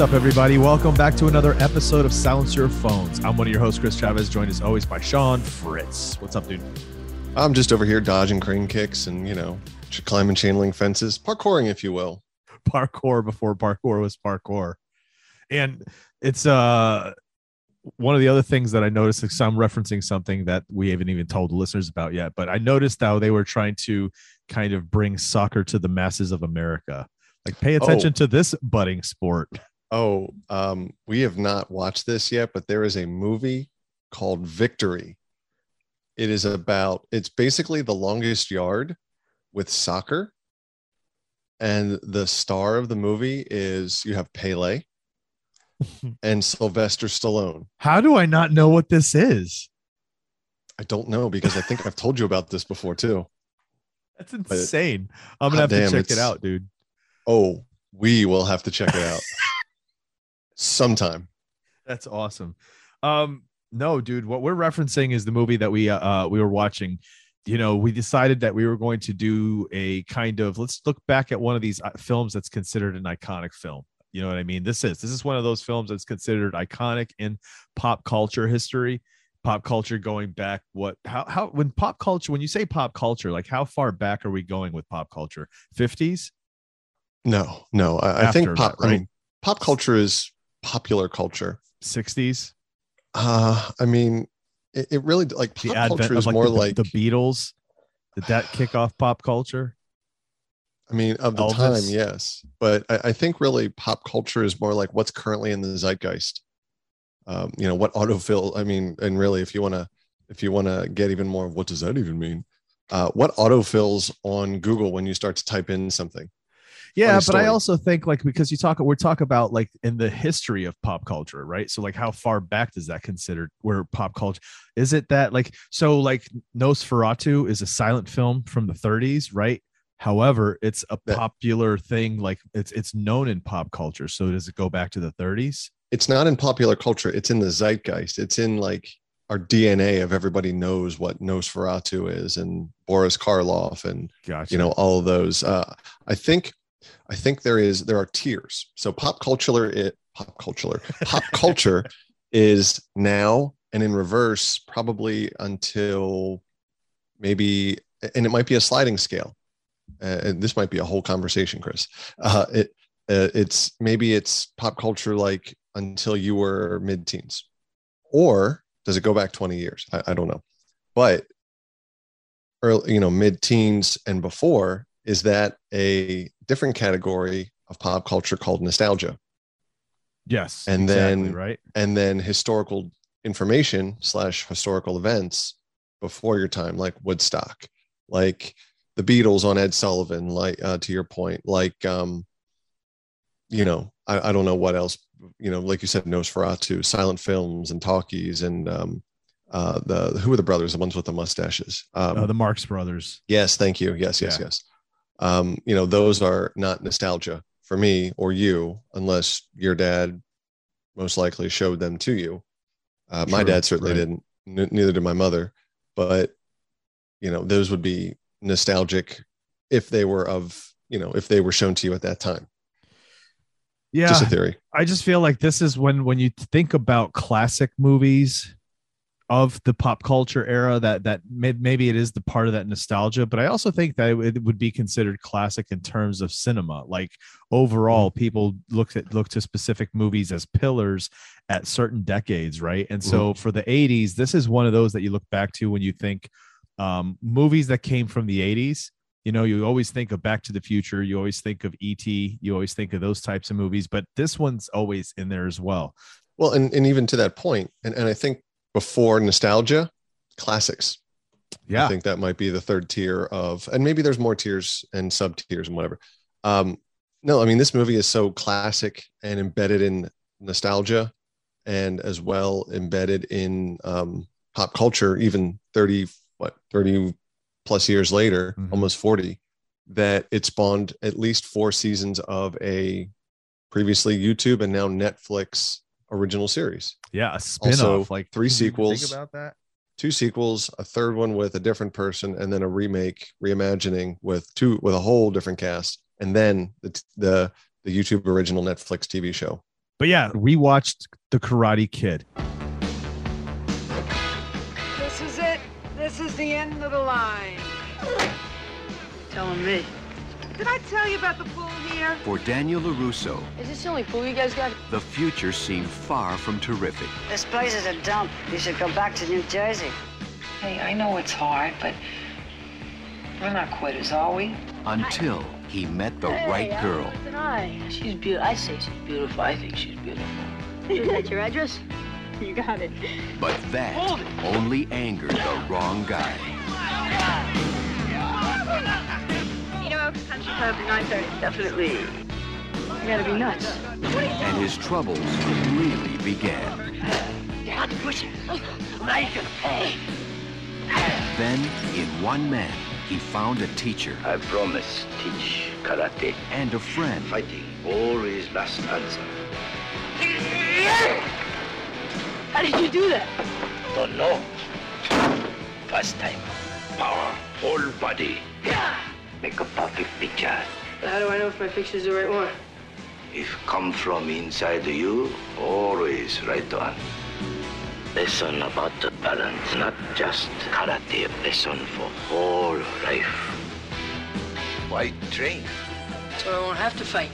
What's up, everybody? Welcome back to another episode of Silence Your Phones. I'm one of your hosts, Chris Chavez, joined as always by Sean Fritz. What's up, dude? I'm just over here dodging crane kicks and, you know, climbing chain link fences, parkouring, if you will. Parkour before parkour was parkour. And it's uh one of the other things that I noticed, because I'm referencing something that we haven't even told the listeners about yet, but I noticed how they were trying to kind of bring soccer to the masses of America. Like, pay attention Oh. to this budding sport. Oh, um, we have not watched this yet, but there is a movie called Victory. It is about, it's basically the longest yard with soccer. And the star of the movie is you have Pele and Sylvester Stallone. How do I not know what this is? I don't know because I think I've told you about this before too. That's insane. I'm gonna have to check it out, dude. Oh, we will have to check it out sometime. That's awesome. Um, no, dude, what we're referencing is the movie that we uh, uh we were watching. You know, we decided that we were going to do a kind of let's look back at one of these uh, films that's considered an iconic film. You know what I mean? This is this is one of those films that's considered iconic in pop culture history. Pop culture going back what how how when pop culture when you say pop culture like how far back are we going with pop culture 50s No, no. I, I think pop. that, I mean, pop culture is popular culture. 60s Uh, I mean, it, it really like the pop advent culture of is like more the, like the Beatles. Did that kick off pop culture? I mean, of the Elvis. time, yes, but I, I think really pop culture is more like what's currently in the zeitgeist. Um, you know, what autofill. I mean, and really, if you want to, if you want to get even more, what does that even mean? Uh, what autofills on Google when you start to type in something? Yeah, but I also think like because you talk, we're talking about like in the history of pop culture, right? So like, how far back does that considered where pop culture is it that like so like Nosferatu is a silent film from the 30s, right? However, it's a popular thing, like it's it's known in pop culture. So does it go back to the 30s? It's not in popular culture. It's in the zeitgeist. It's in like our DNA of everybody knows what Nosferatu is and Boris Karloff and Gotcha. you know all of those uh i think i think there is there are tiers. So pop culture it pop culture pop culture is now and in reverse probably until maybe and it might be a sliding scale. Uh, and this might be a whole conversation chris. Uh it uh, it's maybe it's pop culture like until you were mid-teens. Or does it go back 20 years? I, I don't know. But early, you know, mid teens and before, is that a different category of pop culture called nostalgia? yes, and exactly, then- right. And then historical information slash historical events before your time, like Woodstock, like the Beatles on Ed Sullivan, like uh, to your point, like, um, you know, I, I don't know what else, you know, like you said, Nosferatu, silent films and talkies and, um, uh, the who are the brothers, the ones with the mustaches? Um, Uh, the Marx Brothers. Yes, thank you. Yes, yes, Yeah. yes. Um, you know, those are not nostalgia for me or you, unless your dad most likely showed them to you. Uh, my dad certainly right. didn't. N- neither did my mother. But you know, those would be nostalgic if they were of you know if they were shown to you at that time. Yeah, Just a theory. I just feel like this is when when you think about classic movies of the pop culture era that that may, maybe it is the part of that nostalgia but i also think that it would be considered classic in terms of cinema. Like overall people look at look to specific movies as pillars at certain decades right? And so for the 80s this is one of those that you look back to when you think um, movies that came from the 80s you know you always think of back to the future you always think of et you always think of those types of movies but this one's always in there as well. Well and, and even to that point and, and i think before nostalgia classics. Yeah. i think that might be the third tier of and maybe there's more tiers and sub tiers and whatever. Um no i mean this movie is so classic and embedded in nostalgia and as well embedded in um pop culture even 30 what 30 plus years later, mm-hmm. almost 40, that it spawned at least four seasons of a previously YouTube and now Netflix original series. Yeah, a spin-off, also, like three sequels. about that. Two sequels, a third one with a different person, and then a remake, reimagining with two with a whole different cast, and then the the, the YouTube original Netflix TV show. But yeah, we watched The Karate Kid. This is it. This is the end of the line. Telling me. Did I tell you about the pool here? For Daniel LaRusso. Is this the only pool you guys got? The future seemed far from terrific. This place is a dump. You should go back to New Jersey. Hey, I know it's hard, but we're not quitters, are we? Until he met the hey, right girl. I. She's beautiful. I say she's beautiful. I think she's beautiful. Is that your address? You got it. But that only angered the wrong guy. Oh, You know, Club at 9.30. Definitely. You gotta be nuts. And his troubles really began. You have to push it. Now you can pay. Then, in one man, he found a teacher. I promise teach karate. And a friend. Fighting always last answer. How did you do that? Don't know. First time. Power. Whole body. Make a perfect picture. How do I know if my picture's the right one? If come from inside you, always right on. Lesson about the balance, not just karate. Lesson for whole life. Why train? So I won't have to fight.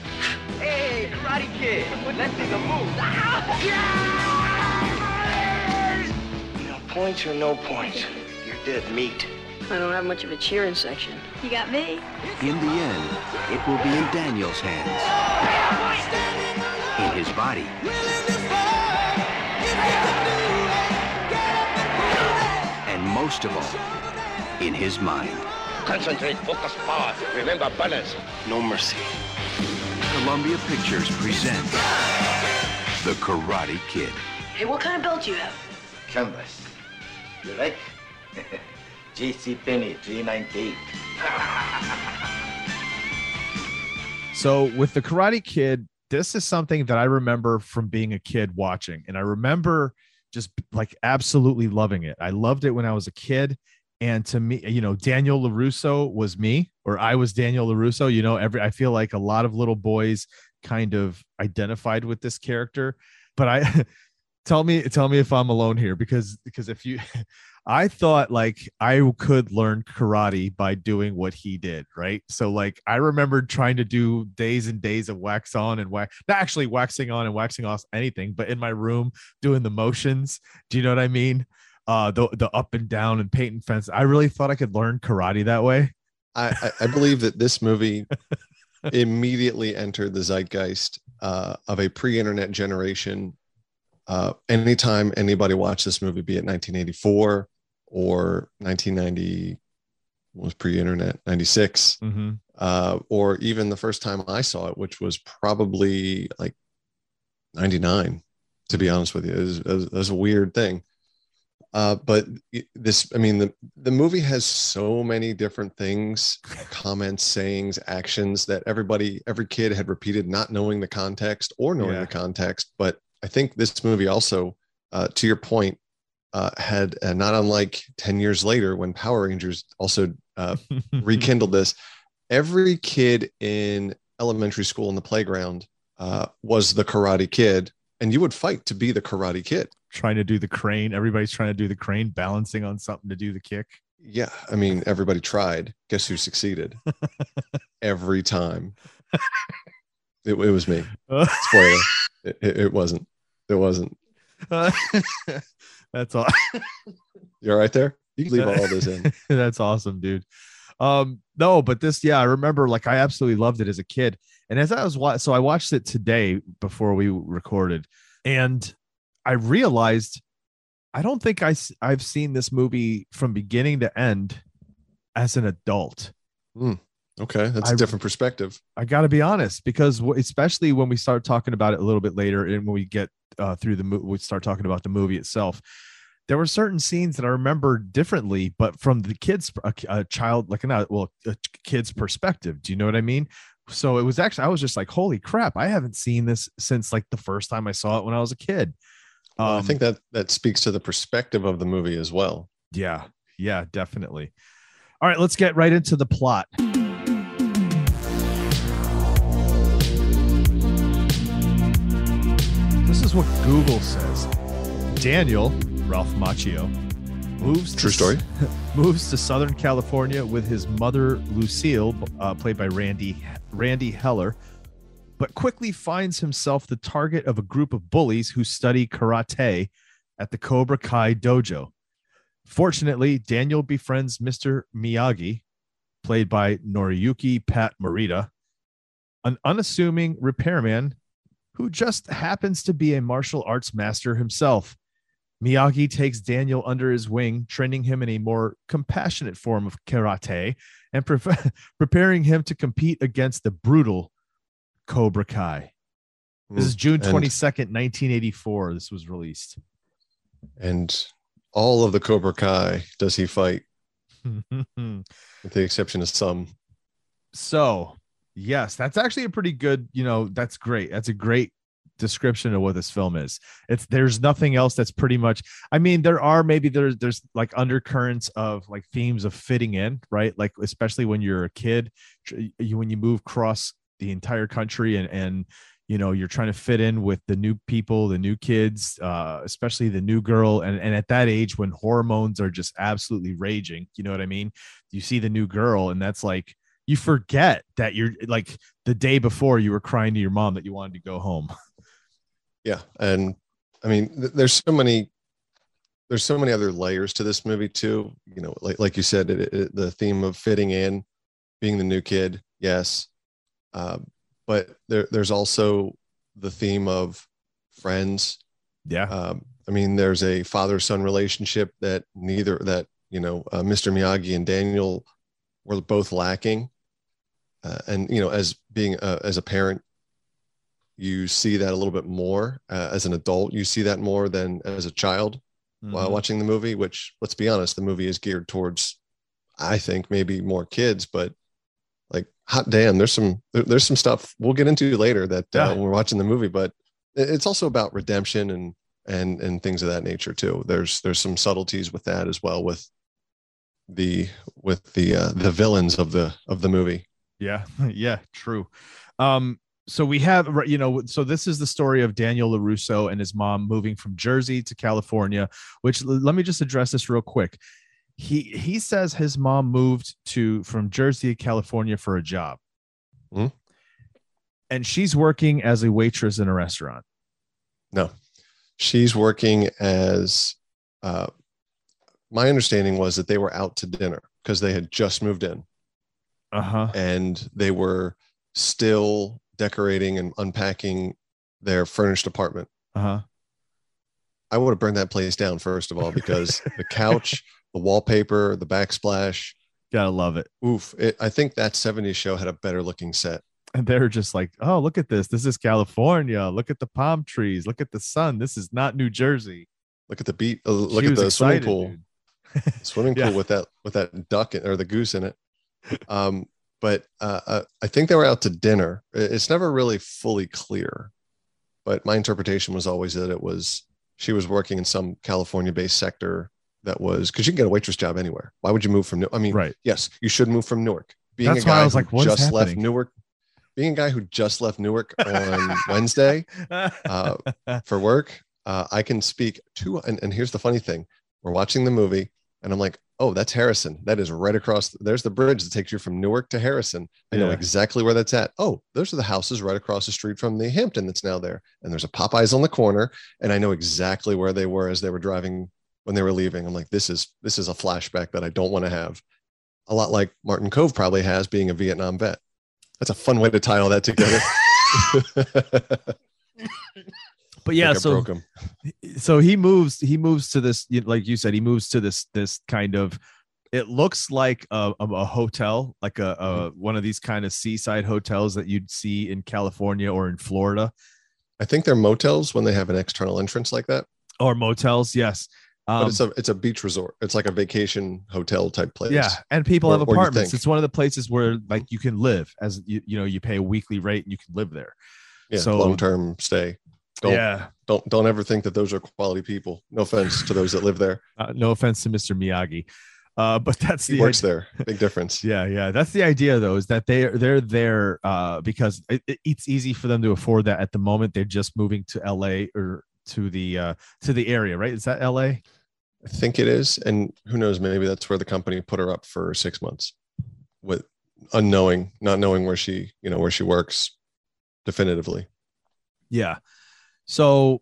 Hey, Karate Kid, let's take a move. Yeah! points or no points? You're dead meat. I don't have much of a cheering section. You got me. In the end, it will be in Daniel's hands. In his body. And most of all, in his mind. Concentrate, focus, power. Remember balance. No mercy. Columbia Pictures presents The Karate Kid. Hey, what kind of belt do you have? Canvas. You like? JC Penney 398. so with the Karate Kid, this is something that I remember from being a kid watching, and I remember just like absolutely loving it. I loved it when I was a kid. And to me, you know, Daniel LaRusso was me, or I was Daniel LaRusso. You know, every I feel like a lot of little boys kind of identified with this character. But I tell me tell me if i'm alone here because because if you i thought like i could learn karate by doing what he did right? So like i remember trying to do days and days of wax on and wax not actually waxing on and waxing off anything but in my room doing the motions. Do you know what i mean? Uh the the up and down and paint and fence. I really thought i could learn karate that way. I i believe that this movie immediately entered the zeitgeist uh, of a pre-internet generation. Uh, anytime anybody watched this movie, be it 1984 or 1990 was pre-internet 96 mm-hmm. uh, or even the first time i saw it which was probably like 99 to be honest with you it was, it was a weird thing uh, but this i mean the, the movie has so many different things comments sayings actions that everybody every kid had repeated not knowing the context or knowing yeah. the context but I think this movie also, uh, to your point, uh, had uh, not unlike 10 years later when Power Rangers also uh, rekindled this. Every kid in elementary school in the playground uh, was the Karate Kid and you would fight to be the Karate Kid. trying to do the crane. Everybody's trying to do the crane, balancing on something to do the kick. Yeah, I mean, everybody tried. Guess who succeeded? Every time. It, it was me. Spoiler. It, it, it wasn't. It wasn't. That's all. You're right there. You can leave all this in. That's awesome, dude. Um, no, but this, yeah, I remember like I absolutely loved it as a kid. And as I was watching, so I watched it today before we recorded, and I realized I don't think I, I've seen this movie from beginning to end as an adult. Okay, that's a I- different perspective. I got to be honest because especially when we start talking about it a little bit later and when we get uh, through the movie, we start talking about the movie itself. There were certain scenes that I remember differently, but from the kids, a, a child, like an well, a kid's perspective. Do you know what I mean? So it was actually, I was just like, holy crap, I haven't seen this since like the first time I saw it when I was a kid. Well, I Um, think that that speaks to the perspective of the movie as well. Yeah, yeah, definitely. All right, let's get right into the plot. What Google says. Daniel Ralph Macchio moves True to- story. moves to Southern California with his mother Lucille, uh, played by Randy Randee Heller, but quickly finds himself the target of a group of bullies who study karate at the Cobra Kai dojo. Fortunately, Daniel befriends Mr. Miyagi, played by Noriyuki Pat Morita, an unassuming repairman who just happens to be a martial arts master himself. Miyagi takes Daniel under his wing, training him in a more compassionate form of karate and pre- preparing him to compete against the brutal Cobra Kai. This is June Hmm. 22nd, 1984. This was released. And all of the Cobra Kai does he fight, with the exception of some. so, yes, that's actually a pretty good, you know, that's great. That's a great description of what this film is. It's there's nothing else that's pretty much I mean, there are maybe there's there's like undercurrents of like themes of fitting in, right? Like especially when you're a kid, you when you move across the entire country and and you know you're trying to fit in with the new people the new kids uh especially the new girl and and at that age when hormones are just absolutely raging you know what i mean you see the new girl and that's like you forget that you're like the day before you were crying to your mom that you wanted to go home Yeah, and I mean, th- there's so many, there's so many other layers to this movie too. You know, like like you said, it, it, the theme of fitting in, being the new kid, yes, uh, but there there's also the theme of friends. yeah Um, I mean, there's a father son relationship that neither that you know, uh, Mr. Miyagi and Daniel were both lacking, uh, and you know, as being uh, as a parent, you see that a little bit more uh, as an adult. You see that more than as a child while Mhm. watching the movie. Which, let's be honest, the movie is geared towards, I think, maybe more kids. But like, hot damn, there's some there- there's some stuff we'll get into later that uh, Yeah. when we're watching the movie. But it's also about redemption and and and things of that nature too. There's there's some subtleties with that as well with the with the uh, the villains of the of the movie. Yeah, yeah, true. Um, so we have, you know, so this is the story of Daniel LaRusso and his mom moving from Jersey to California, which let me just address this real quick. He he says his mom moved to from Jersey to California for a job. Hmm. And she's working as a waitress in a restaurant. No, she's working as. Uh, my understanding was that they were out to dinner because they had just moved in Uh-huh. and they were still decorating and unpacking their furnished apartment. Uh-huh. I would have burned that place down first of all because the couch, the wallpaper, the backsplash. Gotta love it. Oof! It, I think that '70s show had a better looking set. And they're just like, oh, look at this. This is California. Look at the palm trees. Look at the sun. This is not New Jersey. Look at the beat. Uh, look at the swimming pool. swimming Yeah. pool with that with that duck in, or the goose in it. Um, but uh, uh, I think they were out to dinner. It's never really fully clear, but my interpretation was always that it was she was working in some California-based sector that was because you can get a waitress job anywhere. Why would you move from? New- I mean, Right. yes, you should move from Newark. Being That's a why I guy was who like, just left? Newark, being a guy who just left Newark on Wednesday uh, for work, uh, I can speak to. And, and here's the funny thing: we're watching the movie, and I'm like, "Oh, that's Harrison. That is right across. There's the bridge that takes you from Newark to Harrison. I know Yeah. exactly where that's at. Oh, those are the houses right across the street from the Hampton that's now there. And there's a Popeyes on the corner, and I know exactly where they were as they were driving when they were leaving. I'm like, this is this is a flashback that I don't want to have. A lot like Martin Kove probably has being a Vietnam vet. That's a fun way to tie all that together. but yeah, so so he moves he moves to this you- like you said he moves to this this kind of it looks like a, a, hotel like a, a one of these kind of seaside hotels that you'd see in california or in florida I think they're motels when they have an external entrance like that. or motels yes But um, it's a it's a beach resort. It's like a vacation hotel type place. yeah and people Or- have apartments it's one of the places where like you can live as you, you know you pay a weekly rate and you can live there yeah. so- long term stay. Don't yeah don't don't ever think that those are quality people. No offense to those that live there. uh, no offense to mr miyagi uh, but that's He the works idea. there. Big difference. Yeah, yeah. That's the idea though, is that they they're there uh because it, it- it's easy for them to afford that at the moment. They're just moving to LA or to the uh to the area, right? Is that LA? I think it is, and who knows? Maybe that's where the company put her up for six months, with unknowing, not knowing where she, you know, where she works, definitively. Yeah. So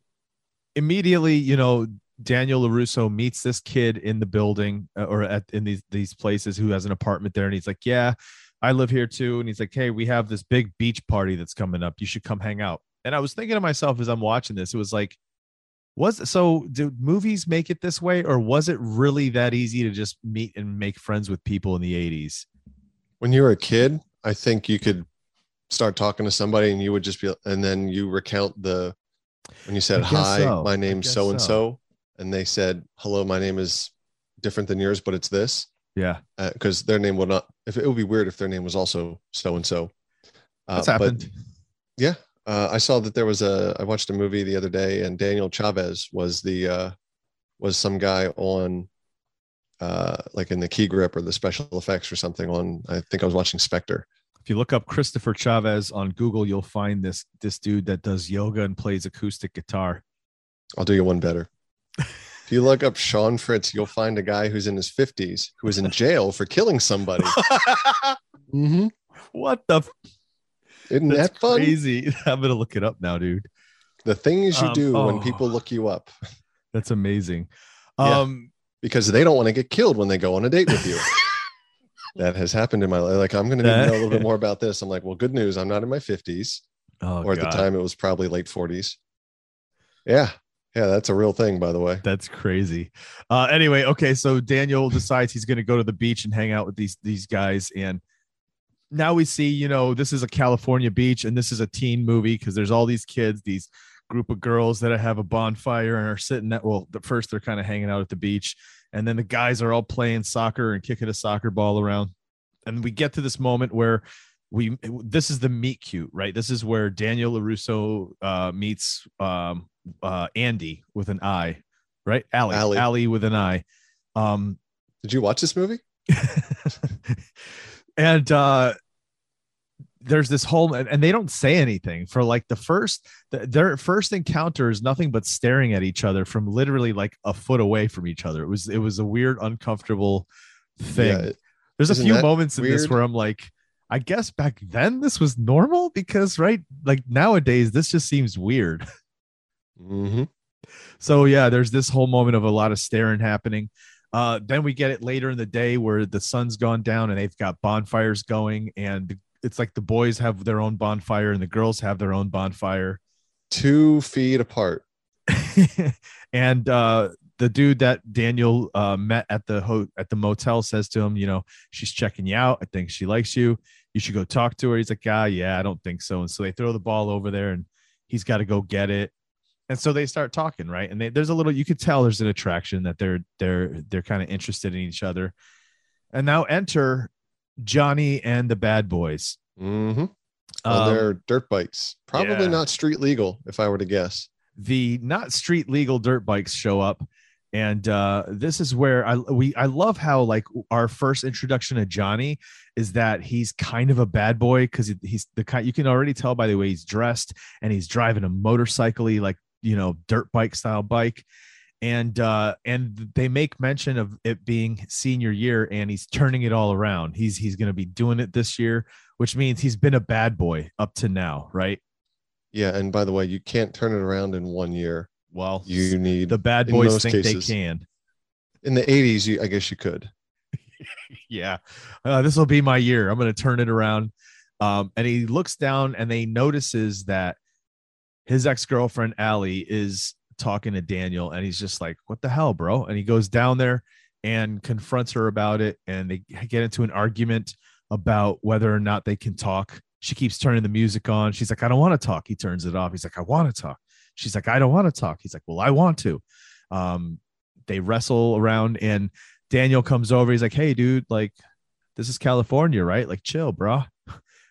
immediately, you know, Daniel LaRusso meets this kid in the building uh, or at in these these places who has an apartment there and he's like, "Yeah, I live here too." And he's like, "Hey, we have this big beach party that's coming up. You should come hang out." And I was thinking to myself as I'm watching this, it was like was so do movies make it this way or was it really that easy to just meet and make friends with people in the 80s? When you were a kid, I think you could start talking to somebody, and you would just be, and then you recount the when you said, "Hi, so. my name's so and so," and they said, "Hello, my name is different than yours, but it's this." Yeah. because their name will not. If it would be weird if their name was also so and so. That's happened. yeah, uh, I saw that there was a. I watched a movie the other day, and Daniel Chavez was the uh, was some guy on, uh, like in the key grip or the special effects or something on. I think I was watching Spectre. If you look up Christopher Chavez on Google, you'll find this this dude that does yoga and plays acoustic guitar. I'll do you one better. If you look up Sean Fritz, you'll find a guy who's in his fifties who was in jail for killing somebody. mm-hmm. What the? F- Isn't that's that fun? crazy. I'm gonna look it up now, dude. The things you Um, do when oh. people look you up. That's amazing. Yeah. Um, because they don't want to get killed when they go on a date with you. that has happened in my life. Like, I'm going to need to know a little bit more about this. I'm like, well, good news. I'm not in my 50s, oh or at God, the time, it was probably late 40s. Yeah. Yeah. That's a real thing, by the way. that's crazy. Uh, anyway, okay, so Daniel decides he's gonna go to the beach and hang out with these these guys, and now we see, you know, this is a California beach, and this is a teen movie because there's all these kids, these group of girls that have a bonfire and are sitting at well, the first they're kind of hanging out at the beach, and then the guys are all playing soccer and kicking a soccer ball around, and we get to this moment where we this is the meet cute, right? This is where Daniel Larusso uh, meets um, uh, Andy with an I, right? Allie, Allie. Allie with an I. Um, Did you watch this movie? and uh there's this whole and they don't say anything for like the first their first encounter is nothing but staring at each other from literally like a foot away from each other. It was it was a weird uncomfortable thing. Yeah, there's a isn't few that moments in this where i'm like i guess back then this was normal because right like nowadays this just seems weird. Hmm so yeah, there's this whole moment of a lot of staring happening. Uh, then we get it later in the day where the sun's gone down and they've got bonfires going, and it's like the boys have their own bonfire and the girls have their own bonfire. Two feet apart. and uh, the dude that Daniel uh, met at the ho- at the motel says to him, you know, she's checking you out. I think she likes you. You should go talk to her. He's like, ah, yeah, I don't think so. And so they throw the ball over there, and he's got to go get it. And so they start talking, right? And they, there's a little, you could tell there's an attraction that they're they're they're kind of interested in each other. And now enter Johnny and the Bad Boys. hmm on Um, their dirt bikes. Probably yeah. not street legal, if I were to guess. the not street legal dirt bikes show up And uh, this is where I we I love how like our first introduction to Johnny is that he's kind of a bad boy because he's the kind you can already tell by the way he's dressed and he's driving a motorcycle like you know dirt bike style bike and uh and they make mention of it being senior year and he's turning it all around he's he's going to be doing it this year which means he's been a bad boy up to now right Yeah, and by the way, you can't turn it around in one year. well You need the bad boys think cases. they can in the '80s. You, I guess you could. yeah uh, this will be my year i'm going to turn it around um and he looks down and they notices that his ex-girlfriend Allie is talking to Daniel and he's just like what the hell bro? And he goes down there and confronts her about it and they get into an argument about whether or not they can talk. She keeps turning the music on. She's like I don't want to talk. He turns it off. He's like I want to talk. She's like I don't want to talk. He's like well I want to. Um they wrestle around and Daniel comes over. He's like hey dude like this is California right? Like chill bro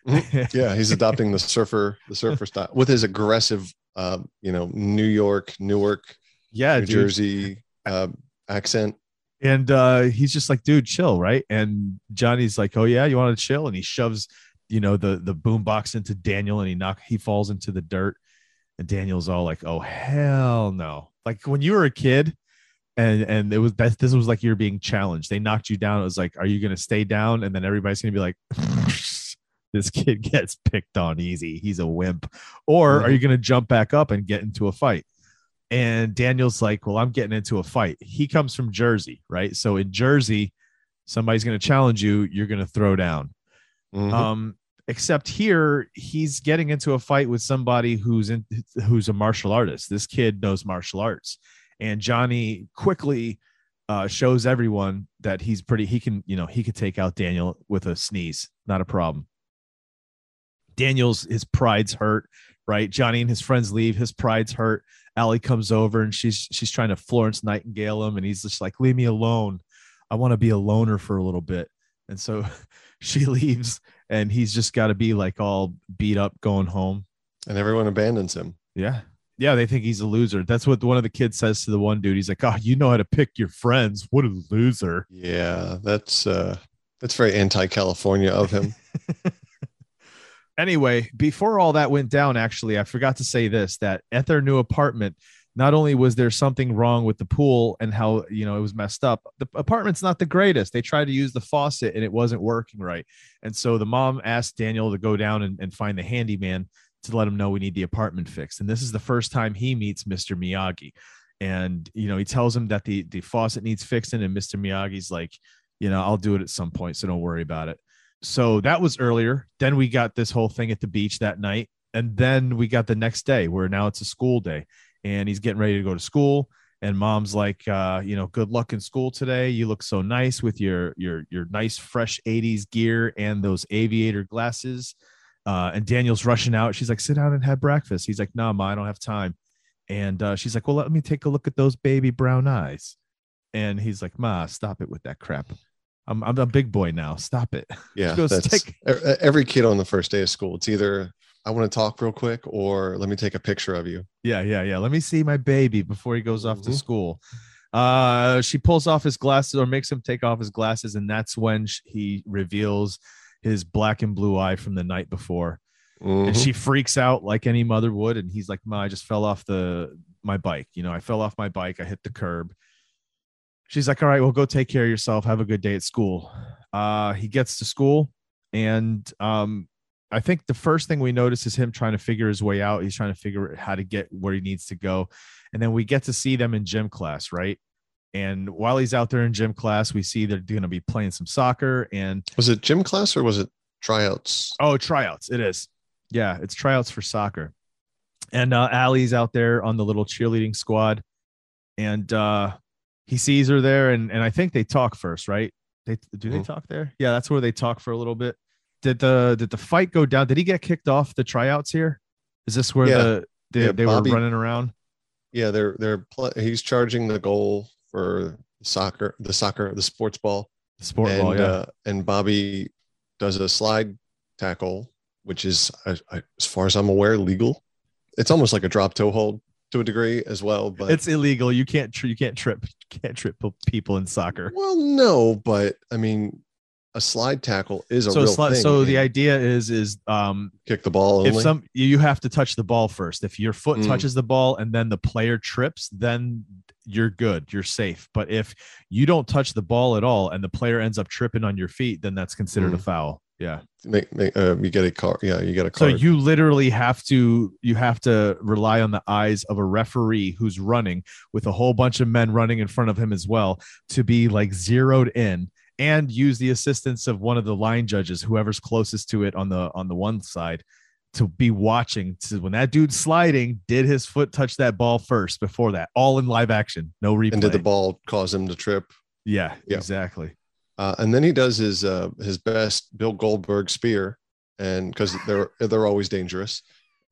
Yeah, he's adopting the surfer, the surfer style with his aggressive, um, you know, New York, Newark, yeah New dude. Jersey uh, accent. and uh he's just like dude chill right? And johnny's like oh yeah you want to chill? And he shoves you know the the boom box into daniel and he knock he falls into the dirt. And daniel's all like oh hell no. Like when you were a kid and and it was that this was like you're being challenged. They knocked you down. It was like are you gonna stay down? And then everybody's gonna be like this kid gets picked on easy he's a wimp or are you gonna jump back up and get into a fight and Daniel's like, Well, I'm getting into a fight. He comes from Jersey, right? So in Jersey, somebody's going to challenge you, you're going to throw down. Mhm. Um, except here, he's getting into a fight with somebody who's in who's a martial artist. This kid knows martial arts, and Johnny quickly uh, shows everyone that he's pretty. He can, you know, he could take out Daniel with a sneeze, not a problem. Daniel's his pride's hurt, right? Johnny and his friends leave. His pride's hurt. Allie comes over and she's she's trying to Florence Nightingale him, and he's just like, "Leave me alone. I want to be a loner for a little bit." And so she leaves, and he's just got to be like all beat up going home. and everyone abandons him. Yeah, yeah, they think he's a loser. That's what one of the kids says to the one dude. He's like, "Oh, you know how to pick your friends. What a loser." Yeah, that's uh, that's very anti-California of him. anyway, before all that went down, actually, I forgot to say this that at their new apartment, not only was there something wrong with the pool and how you know it was messed up, the apartment's not the greatest. They tried to use the faucet and it wasn't working right. And so the mom asked Daniel to go down and, and find the handyman to let him know we need the apartment fixed. And this is the first time he meets Mr. Miyagi. And you know, he tells him that the the faucet needs fixing, and Mr. Miyagi's like, you know, I'll do it at some point, so don't worry about it so that was earlier. Then we got this whole thing at the beach that night. And then we got the next day where now it's a school day and he's getting ready to go to school. And mom's like, uh, you know, good luck in school today. You look so nice with your your your nice fresh 80s gear and those aviator glasses. Uh, and Daniel's rushing out. She's like, sit down and have breakfast. He's like, no, ma, I don't have time. And uh, she's like, well, let me take a look at those baby brown eyes. And he's like, ma, stop it with that crap. I'm, I'm a big boy now. Stop it. Yeah, goes, that's "Take-" every kid on the first day of school. It's either I want to talk real quick or let me take a picture of you. Yeah, yeah, yeah. Let me see my baby before he goes off to Mhm. school. Uh, she pulls off his glasses or makes him take off his glasses, and that's when he reveals his black and blue eye from the night before. And Mhm. she freaks out like any mother would, and he's like, "Ma, I just fell off the my bike. You know, I fell off my bike. I hit the curb." She's like, "All right, well, go take care of yourself. Have a good day at school." Uh, he gets to school, and um, I think the first thing we notice is him trying to figure his way out. He's trying to figure out how to get where he needs to go. And then we get to see them in gym class, right? And while he's out there in gym class, we see they're going to be playing some soccer and was it gym class or was it tryouts? oh, tryouts. It is. Yeah, it's tryouts for soccer. And uh, Allie's out there on the little cheerleading squad. And uh, he sees her there. And, and I think they talk first, right? They do they Mhm. talk there? Yeah, that's where they talk for a little bit. Did the did the fight go down? Did he get kicked off the tryouts here? Is this where Yeah. the they, Yeah, they Bobby- were running around? Yeah, they're they're pl- he's charging the goal for soccer, the soccer, the sports ball, the Sport and ball, yeah. uh, and Bobby does a slide tackle, which is I- I- as far as I'm aware legal. It's almost like a drop toe hold to a degree as well, but it's illegal. You can't tr- you can't trip you can't trip people in soccer. well, no, but I mean, a slide tackle is a So real sli- thing. so the idea is is um kick the ball only. if some you have to touch the ball first. If your foot Mm. touches the ball and then the player trips, then you're good. You're safe. But if you don't touch the ball at all and the player ends up tripping on your feet, then that's considered a Mm. foul. Yeah. make, make, uh, you get a car. Yeah, you get a car. So you literally have to you have to rely on the eyes of a referee who's running with a whole bunch of men running in front of him as well to be like zeroed in and use the assistance of one of the line judges whoever's closest to it on the on the one side to be watching to when that dude's sliding did his foot touch that ball first before that all in live action no replay and did the ball cause him to trip? yeah, Yeah. exactly Uh, and then he does his uh, his best Bill Goldberg spear, and because they're they're always dangerous,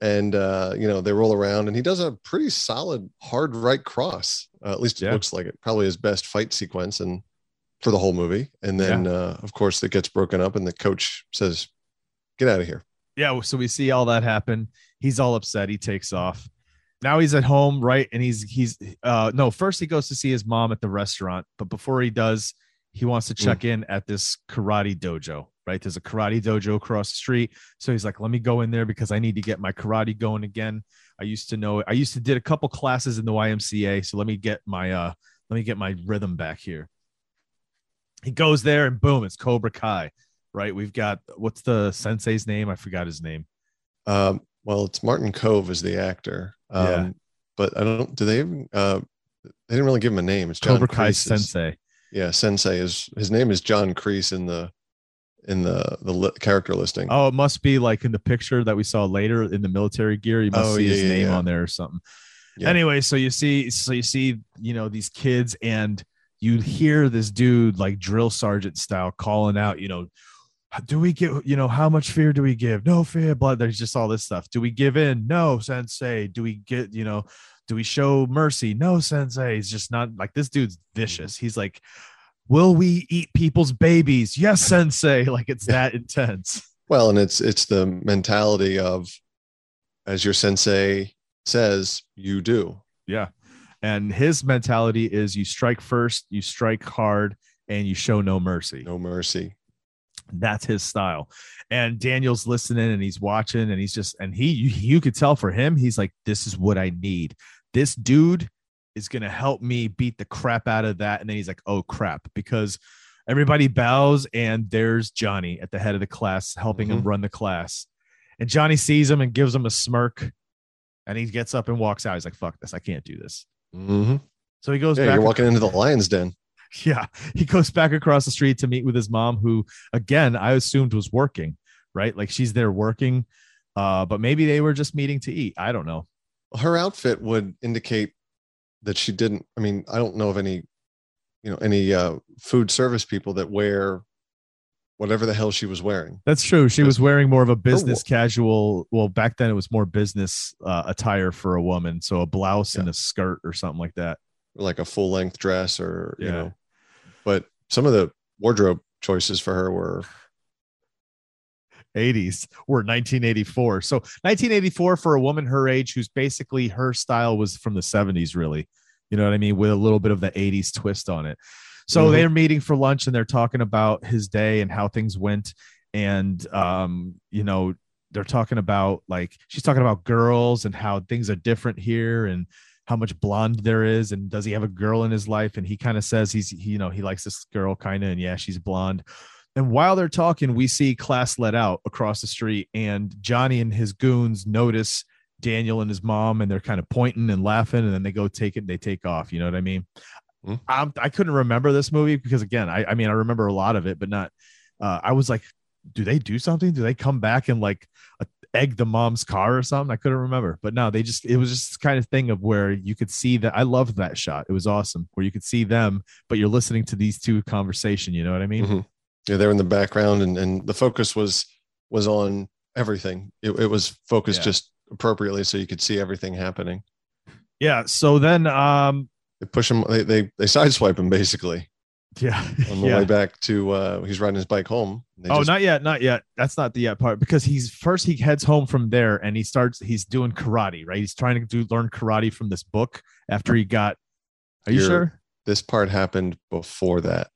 and uh, you know they roll around, and he does a pretty solid hard right cross. Uh, at least it Yeah. looks like it. Probably his best fight sequence, and for the whole movie. And then uh, of course it gets broken up, and the coach says, "Get out of here." yeah so we see all that happen he's all upset he takes off now he's at home right and he's he's uh no first he goes to see his mom at the restaurant but before he does he wants to check in at this karate dojo right there's a karate dojo across the street so he's like let me go in there because i need to get my karate going again i used to know i used to did a couple classes in the ymca so let me get my uh let me get my rhythm back here he goes there and boom it's cobra kai right we've got what's the sensei's name i forgot his name Um, well, it's Martin Kove as the actor. Um, Yeah. But I don't. Do they even? Uh, they didn't really give him a name. It's John Cobra Kai Sensei. Yeah, Sensei is his name is John Kreese in the in the the li- character listing. Oh, it must be like in the picture that we saw later in the military gear. You must Oh, see yeah, his yeah, name yeah. on there or something. Anyway, so you see, so you see, you know, these kids, and you hear this dude like drill sergeant style calling out, you know, do we give, you know, how much fear do we give? No fear, blood. There's just all this stuff. Do we give in? No, sensei. Do we get, you know, do we show mercy? No, sensei. He's just not like this dude's mm-hmm. vicious. He's like, will we eat people's babies? Yes, sensei. Like it's that intense. Well, and it's it's the mentality of, as your sensei says, you do. Yeah. And his mentality is you strike first, you strike hard, and you show no mercy. No mercy. That's his style. And Daniel's listening and he's watching and he's just, and he, you, you could tell for him, he's like, this is what I need. This dude is going to help me beat the crap out of that. And then he's like, oh crap, because everybody bows and there's Johnny at the head of the class helping him Mhm. run the class. And Johnny sees him and gives him a smirk. And he gets up and walks out. He's like, fuck this. I can't do this. hmm So he goes Yeah, back. you're walking into the lion's den. Yeah, he goes back across the street to meet with his mom, who again I assumed was working, right? Like she's there working, uh, but maybe they were just meeting to eat. I don't know. Her outfit would indicate that she didn't. I mean, I don't know of any, you know, any uh, food service people that wear whatever the hell she was wearing. That's true. She was wearing more of a business wo- casual. Well, back then it was more business uh, attire for a woman, so a blouse and a skirt or something like that. like a full length dress or you Yeah. know but some of the wardrobe choices for her were 80s were 1984. So 1984 for a woman her age, who's basically her style was from the 70s, really. You know what I mean? With a little bit of the 80s twist on it. So Mhm. they're meeting for lunch and they're talking about his day and how things went. And um, you know, they're talking about like she's talking about girls and how things are different here and how much blonde there is and does he have a girl in his life and he kind of says he's he, you know he likes this girl kind of and yeah she's blonde and while they're talking, we see class let out across the street, and Johnny and his goons notice Daniel and his mom, and they're kind of pointing and laughing, and then they go take it and they take off. You know what I mean? Mhm. I'm, I couldn't remember this movie because, again, I, I mean, I remember a lot of it, but not. Uh, I was like, do they do something? Do they come back and like uh, egg the mom's car or something? I couldn't remember, but no, they just, it was just kind of thing of where you could see that. I loved that shot. It was awesome where you could see them, but you're listening to these two conversation. You know what I mean? Mhm. Yeah they're in the background and, and the focus was was on everything it, it was focused Yeah. just appropriately so you could see everything happening Yeah. So then, um, they push him they they, they sideswipe him basically Yeah. on the yeah. way back to uh he's riding his bike home. Oh, just- not yet, not yet. That's not the yet part because he's first he heads home from there and he starts he's doing karate, right? He's trying to do learn karate from this book after he got Are you You're- sure? this part happened before that,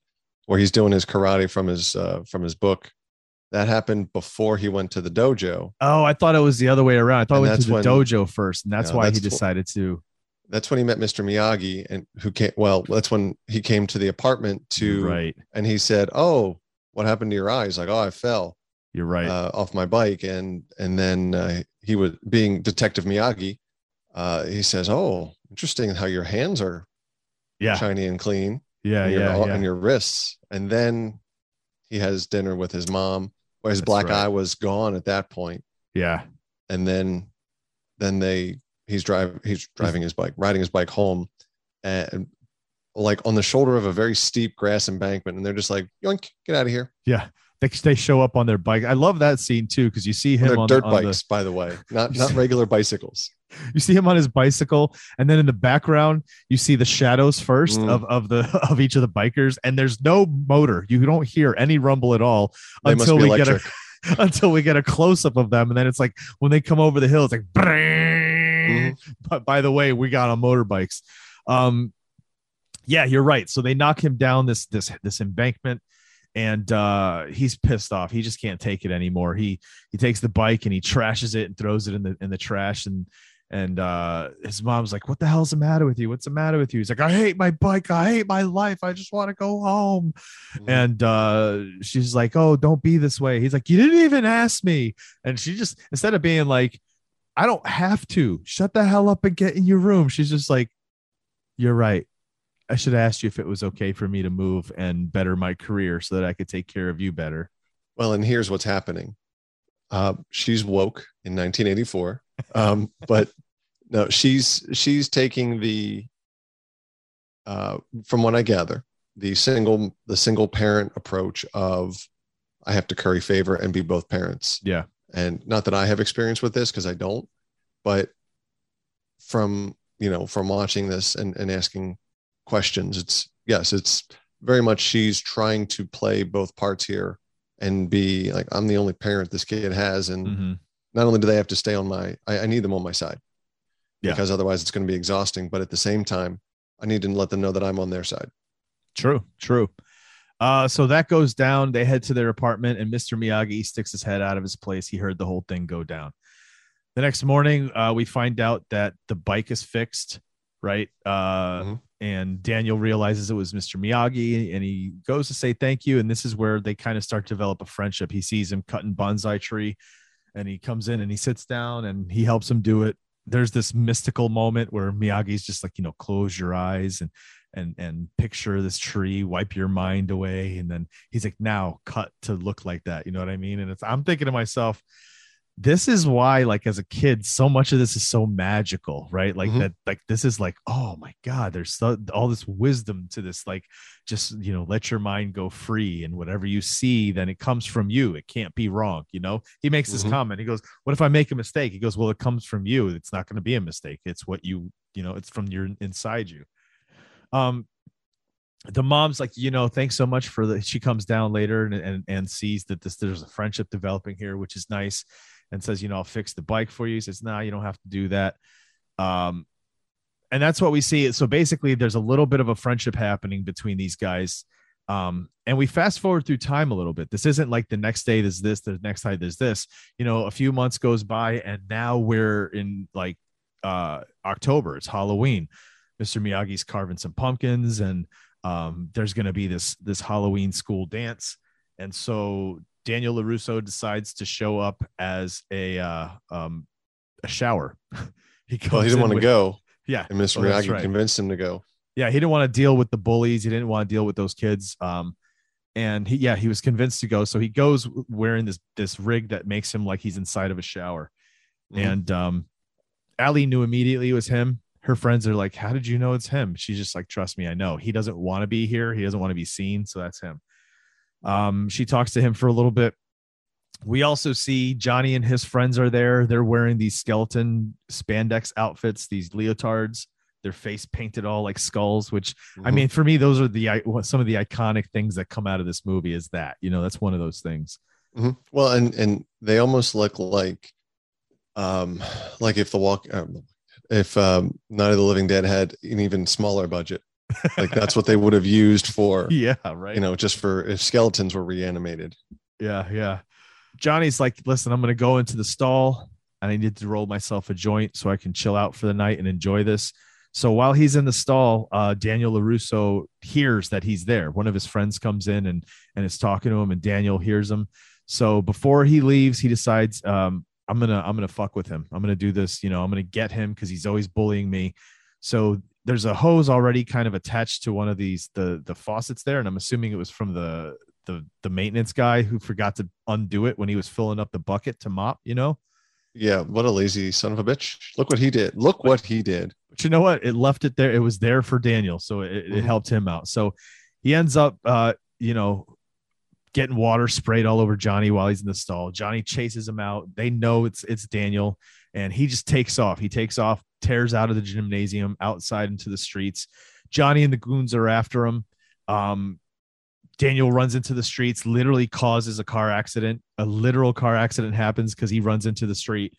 where he's doing his karate from his uh from his book. That happened before he went to the dojo. Oh, I thought it was the other way around. I thought And it went to the when- dojo first, and that's why he that's wh- decided to. That's when he met Mr. Miyagi and who came well, that's when he came to the apartment to right. and he said, "Oh, what happened to your eyes?" Like, "Oh, I fell You're right. uh, off my bike." And and then uh, he was being Detective Miyagi. Uh, he says, "Oh, interesting how your hands are yeah. shiny and clean, Yeah. and your, Yeah. Yeah. and your wrists." And then he has dinner with his mom, where his That's black right. eye was gone at that point. yeah. And then then they he's driving he's driving his bike, riding his bike home, and like on the shoulder of a very steep grass embankment, and they're just like, "Yoink, get out of here." Yeah. They, they show up on their bike. I love that scene too because you see him on, dirt on the- bikes, by the way, not not regular bicycles. you see him on his bicycle and then in the background you see the shadows first Mm. of, of the of each of the bikers and there's no motor you don't hear any rumble at all They until we electric. get a until we get a close-up of them and then it's like when they come over the hill it's like Mm-hmm. but by the way we got on motorbikes um yeah you're right so they knock him down this this this embankment and uh he's pissed off he just can't take it anymore he he takes the bike and he trashes it and throws it in the in the trash and and uh his mom's like what the hell's the matter with you? What's the matter with you? He's like i hate my bike. I hate my life. I just want to go home. Mhm. and uh she's like oh don't be this way. He's like you didn't even ask me. And she just instead of being like i don't have to. Shut the hell up and get in your room. She's just like you're right. I should ask you if it was okay for me to move and better my career so that i could take care of you better. Well, and here's what's happening. Uh, she's woke in 1984, um, but no, she's she's taking the, uh, from what I gather, the single the single parent approach of I have to curry favor and be both parents. yeah and not that I have experience with this because I don't, but from you know from watching this and, and asking questions, it's yes, it's very much she's trying to play both parts here and be like I'm the only parent this kid has, and Mhm. Not only do they have to stay on my, I, I need them on my side, Yeah. because otherwise it's going to be exhausting. But at the same time, I need to let them know that I'm on their side. True, true. Uh, so that goes down. They head to their apartment, and Mr. Miyagi sticks his head out of his place. He heard the whole thing go down. The next morning, uh, we find out that the bike is fixed, right? Uh, Mhm. And Daniel realizes it was Mr. Miyagi, and he goes to say thank you. And this is where they kind of start to develop a friendship. He sees him cutting bonsai tree, and he comes in and he sits down and he helps him do it. There's this mystical moment where Miyagi's just like, you know, close your eyes and and and picture this tree wipe your mind away. And then he's like now cut to look like that. You know what i mean? And it's i'm thinking to myself this is why like as a kid so much of this is so magical right? Like Mhm. that like this is like oh my god there's so, all this wisdom to this like just you know let your mind go free and whatever you see then it comes from you. It can't be wrong you know? He makes this Mhm. comment. He goes what if i make a mistake? He goes well it comes from you. It's not going to be a mistake. It's what you you know it's from your inside you. Um the mom's like you know thanks so much for the she comes down later and and, and sees that this there's a friendship developing here which is nice and says you know i'll fix the bike for you. He says nah you don't have to do that. Um and that's what we see. So basically there's a little bit of a friendship happening between these guys. Um and we fast forward through time a little bit. This isn't like the next day there's this the next day there's this. You know a few months goes by and now we're in like uh october. It's halloween. Mr miyagi's carving some pumpkins and um there's going to be this this halloween school dance. And so daniel larusso decides to show up as a uh um a shower he Well, he didn't want to go, yeah and Mr. That's Miyagi right. convinced him to go. yeah, he didn't want to deal with the bullies. He didn't want to deal with those kids. Um, and he, yeah, he was convinced to go. So he goes wearing this this rig that makes him like he's inside of a shower. Mhm. And um, Allie knew immediately it was him. Her friends are like, "How did you know it's him?" She's just like, "Trust me, I know. He doesn't want to be here. He doesn't want to be seen. So that's him." Um, she talks to him for a little bit. We also see Johnny and his friends are there. They're wearing these skeleton spandex outfits, these leotards their face painted all like skulls. Which I Mhm. mean, for me, those are the some of the iconic things that come out of this movie. Is that you know that's one of those things. Mhm. Well, and and they almost look like, um, like if the walk, um, if um, Night of the Living Dead had an even smaller budget, like that's what they would have used for, Yeah, right. you know, just for if skeletons were reanimated. Yeah, yeah. Johnny's like, listen, I'm gonna go into the stall and I need to roll myself a joint so I can chill out for the night and enjoy this. So while he's in the stall, uh, Daniel Larusso hears that he's there. One of his friends comes in and and is talking to him, and Daniel hears him. So before he leaves, he decides, um, I'm gonna I'm gonna fuck with him. I'm gonna do this. You know, I'm gonna get him because he's always bullying me. So there's a hose already kind of attached to one of these the the faucets there, and I'm assuming it was from the the the maintenance guy who forgot to undo it when he was filling up the bucket to mop. You know, Yeah, what a lazy son of a bitch! Look what he did. Look what he did. but you know what? It left it there. It was there for Daniel, so it, it Mhm. helped him out. So he ends up, uh, you know, getting water sprayed all over Johnny while he's in the stall. Johnny chases him out. They know it's it's Daniel, and he just takes off. He takes off, tears out of the gymnasium outside into the streets. Johnny and the goons are after him. Um, Daniel runs into the streets, literally causes a car accident. A literal car accident happens because he runs into the street.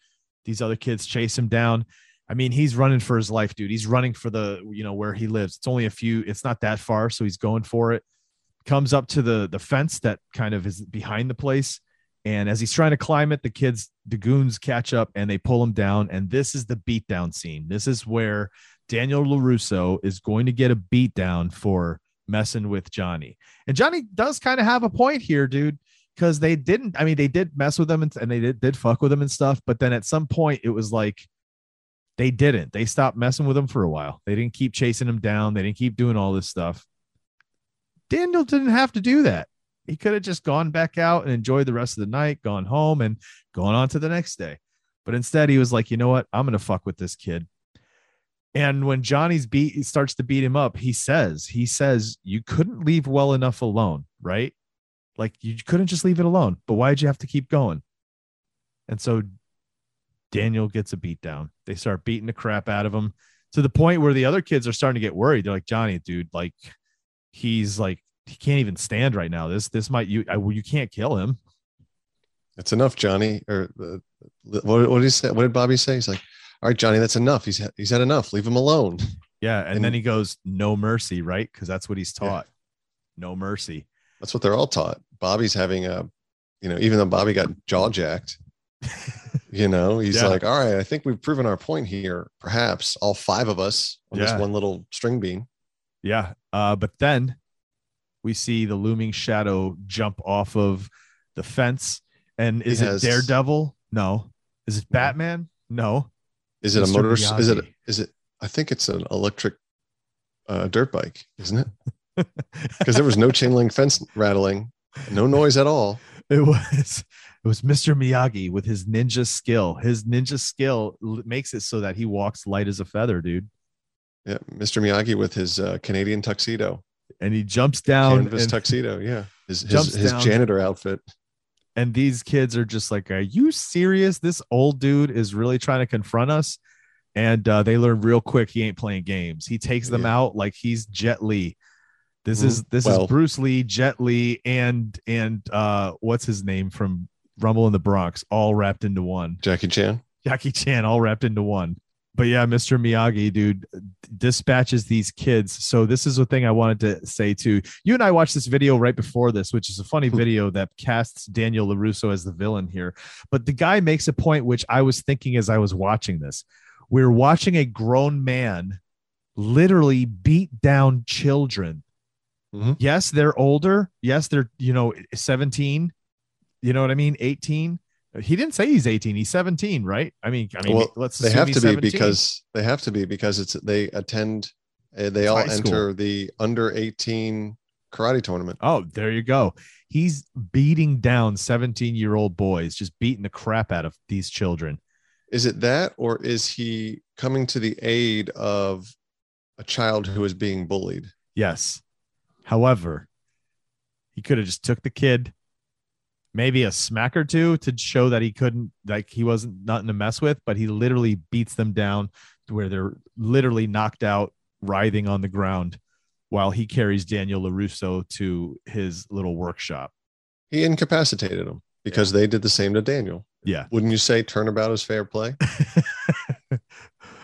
These other kids chase him down. I mean, he's running for his life, dude. He's running for the, you know, where he lives. It's only a few, it's not that far. So he's going for it. Comes up to the the fence that kind of is behind the place. And as he's trying to climb it, the kids, the goons catch up and they pull him down. And this is the beatdown scene. This is where Daniel LaRusso is going to get a beatdown for messing with Johnny. And Johnny does kind of have a point here, dude, because they didn't, I mean, they did mess with him and, and they did, did fuck with him and stuff. But then at some point, it was like, they didn't. They stopped messing with him for a while. They didn't keep chasing him down. They didn't keep doing all this stuff. Daniel didn't have to do that. He could have just gone back out and enjoyed the rest of the night, gone home and gone on to the next day. But instead, he was like, you know what? I'm going to fuck with this kid. And when Johnny's beat starts to beat him up, he says, he says, you couldn't leave well enough alone, right? Like you couldn't just leave it alone. But why'd you have to keep going? And so Daniel gets a beat down. They start beating the crap out of him to the point where the other kids are starting to get worried. They're like, Johnny, dude, like he's like he can't even stand right now. This this might you I, you can't kill him. It's enough, Johnny. Or uh, what, what did he say? What did Bobby say? He's like, "All right, Johnny, that's enough. He's had, he's had enough. Leave him alone." Yeah, and, And- then he goes, "No mercy," right? Because that's what he's Yeah. taught. No mercy. That's what they're all taught. Bobby's having a, you know, even though Bobby got jaw jacked, you know, he's Yeah. like, "All right, I think we've proven our point here. Perhaps all five of us on Yeah. this one little string bean." Yeah. Uh, but then we see the looming shadow jump off of the fence. And is He it Daredevil? No. Is it Batman? No. Is it Mr. a motor? Is it? Is it? I think it's an electric uh, dirt bike, isn't it? Because there was no chain link fence rattling, no noise at all. It was it was Mr. Miyagi with his ninja skill. His ninja skill makes it so that he walks light as a feather, dude. Yeah, Mr. Miyagi with his uh, Canadian tuxedo, And he jumps down canvas and, tuxedo. Yeah, his his, his janitor outfit. and these kids are just like, "Are you serious? This old dude is really trying to confront us." And uh, they learn real quick he ain't playing games. He takes them Yeah. out like he's Jet Li This Mhm. is this Well- is Bruce Lee, Jet Li and and uh, what's his name from Rumble in the Bronx, all wrapped into one. Jackie Chan. Jackie Chan all wrapped into one. But yeah, Mr. Miyagi, dude, dispatches these kids. So this is the thing I wanted to say too. You and I watched this video right before this, which is a funny video that casts Daniel LaRusso as the villain here. But the guy makes a point which I was thinking as I was watching this. We're watching a grown man literally beat down children. Mhm. Yes, they're older. Yes, they're, you know, 17. You know what I mean? 18 he didn't say he's 18 he's 17 right i mean i mean Well, let's They have to be 17. because they have to be because it's they attend. Uh, they all high school. enter the under eighteen karate tournament. oh there you go he's beating down 17 year old boys just beating the crap out of these children Is it that, or is he coming to the aid of a child who is being bullied? yes however he could have just took the kid maybe a smack or two to show that he couldn't like he wasn't nothing to mess with but he literally beats them down to where they're literally knocked out, writhing on the ground, while he carries Daniel Larusso to his little workshop. He incapacitated him because they did the same to Daniel. Yeah. Wouldn't you say turnabout is fair play?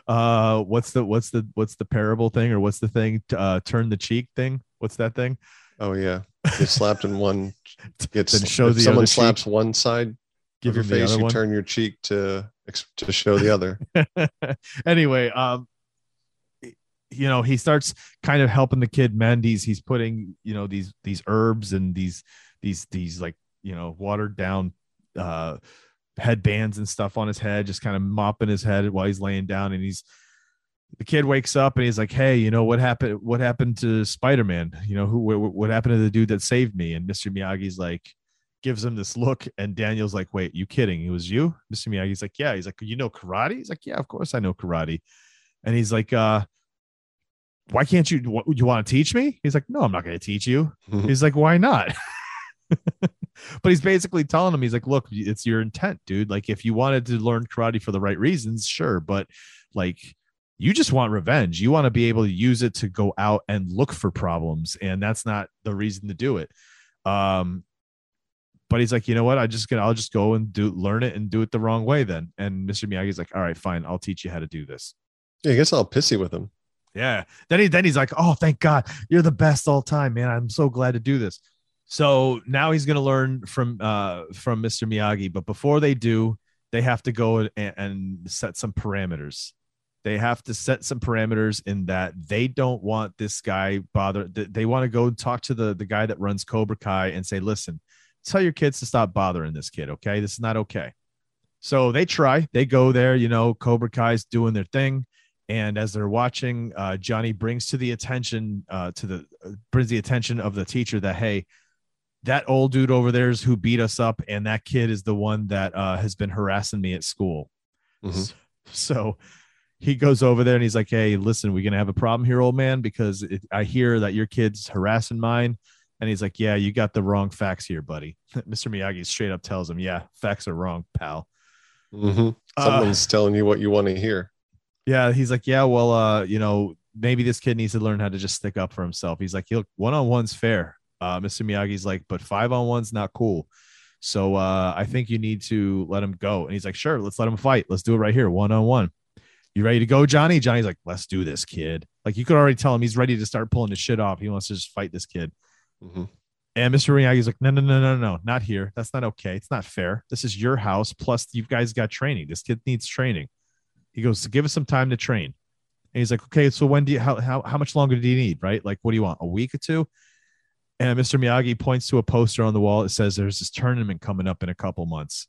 uh, what's the what's the what's the parable thing or what's the thing? Uh, turn the cheek thing. What's that thing? Oh yeah, get slapped in one. Then show if the someone slaps cheek. one side Give your face, you one. turn your cheek to to show the other. anyway, um, you know, he starts kind of helping the kid mend. He's he's putting you know these these herbs and these these these like you know watered down uh headbands and stuff on his head, just kind of mopping his head while he's laying down, and he's the kid wakes up and he's like, "Hey, you know what happened? What happened to Spider Man? You know who? What, what happened to the dude that saved me?" And Mr. Miyagi's like, gives him this look, and Daniel's like, "Wait, you kidding? It was you?" Mr. Miyagi's like, "Yeah." He's like, "You know karate?" He's like, "Yeah, of course I know karate." And he's like, "Uh, why can't you? What, you want to teach me?" He's like, "No, I'm not going to teach you." Mhm. He's like, "Why not?" but he's basically telling him, he's like, "Look, it's your intent, dude. Like, if you wanted to learn karate for the right reasons, sure, but like." You just want revenge. You want to be able to use it to go out and look for problems, and that's not the reason to do it. Um, but he's like, you know what? I just gonna, I'll just go and do learn it and do it the wrong way then. And Mr. Miyagi's like, all right, fine, I'll teach you how to do this. Yeah, he gets all pissy with him. Yeah. Then he then he's like, oh, thank God, you're the best all time, man. I'm so glad to do this. So now he's gonna learn from uh from Mr. Miyagi, but before they do, they have to go and, and set some parameters. They have to set some parameters in that they don't want this guy bother. They want to go talk to the the guy that runs Cobra Kai and say, listen, tell your kids to stop bothering this kid. Okay, this is not okay. So they try. They go there. You know, Cobra Kai's doing their thing, and as they're watching, uh, Johnny brings to the attention uh, to the uh, brings the attention of the teacher that hey, that old dude over there is who beat us up, and that kid is the one that uh, has been harassing me at school. Mhm. So he goes over there and he's like, "Hey, listen, we're gonna have a problem here, old man, because it, I hear that your kid's harassing mine." And he's like, "Yeah, you got the wrong facts here, buddy." Mr. Miyagi straight up tells him, "Yeah, facts are wrong, pal." hmm Uh, Someone's telling you what you want to hear. yeah, he's like, "Yeah, well, uh, you know, maybe this kid needs to learn how to just stick up for himself." He's like, "Look, one on one's fair." Uh, Mr. Miyagi's like, "But five on one's not cool." So uh, I think you need to let him go. And he's like, "Sure, let's let him fight. Let's do it right here, one on one." You ready to go, Johnny? Johnny's like, let's do this, kid. Like you could already tell him he's ready to start pulling his shit off. He wants to just fight this kid. Mhm. And Mr. Miyagi's like, no, no, no, no, no, not here. That's not okay. It's not fair. This is your house. Plus, you guys got training. This kid needs training. He goes, give us some time to train. And he's like, okay, so when do you, how, how, how much longer do you need? Right? Like, what do you want? A week or two? And Mr. Miyagi points to a poster on the wall. It says there's this tournament coming up in a couple months.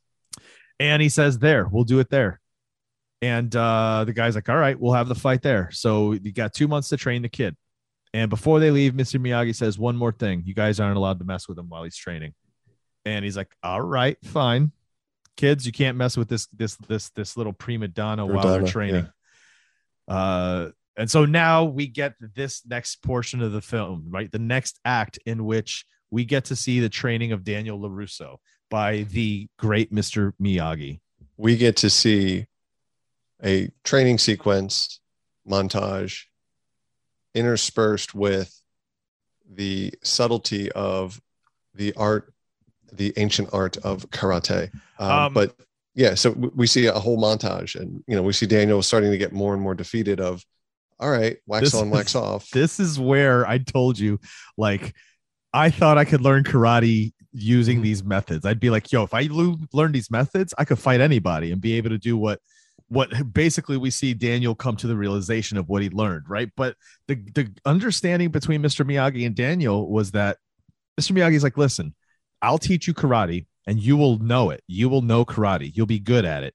And he says, there, we'll do it there. And uh, the guy's like, all right, we'll have the fight there. So you got two months to train the kid. And before they leave, Mr. Miyagi says one more thing. You guys aren't allowed to mess with him while he's training. And he's like, all right, fine. Kids, you can't mess with this this this this little prima donna while we're training. Uh and so now we get this next portion of the film, right? The next act in which we get to see the training of Daniel LaRusso by the great Mr. Miyagi. We get to see a training sequence montage interspersed with the subtlety of the art, the ancient art of karate. Um, Um, but yeah, so we see a whole montage, and you know, we see Daniel starting to get more and more defeated. Of all right, wax on, wax is- off. This is where I told you, like, I thought I could learn karate using Mhm. these methods. I'd be like, yo, if I lo- learn these methods, I could fight anybody and be able to do what what basically we see Daniel come to the realization of what he learned, right? But the the understanding between Mr. Miyagi and Daniel was that Mr. Miyagi's like, listen, I'll teach you karate and you will know it. You will know karate. You'll be good at it.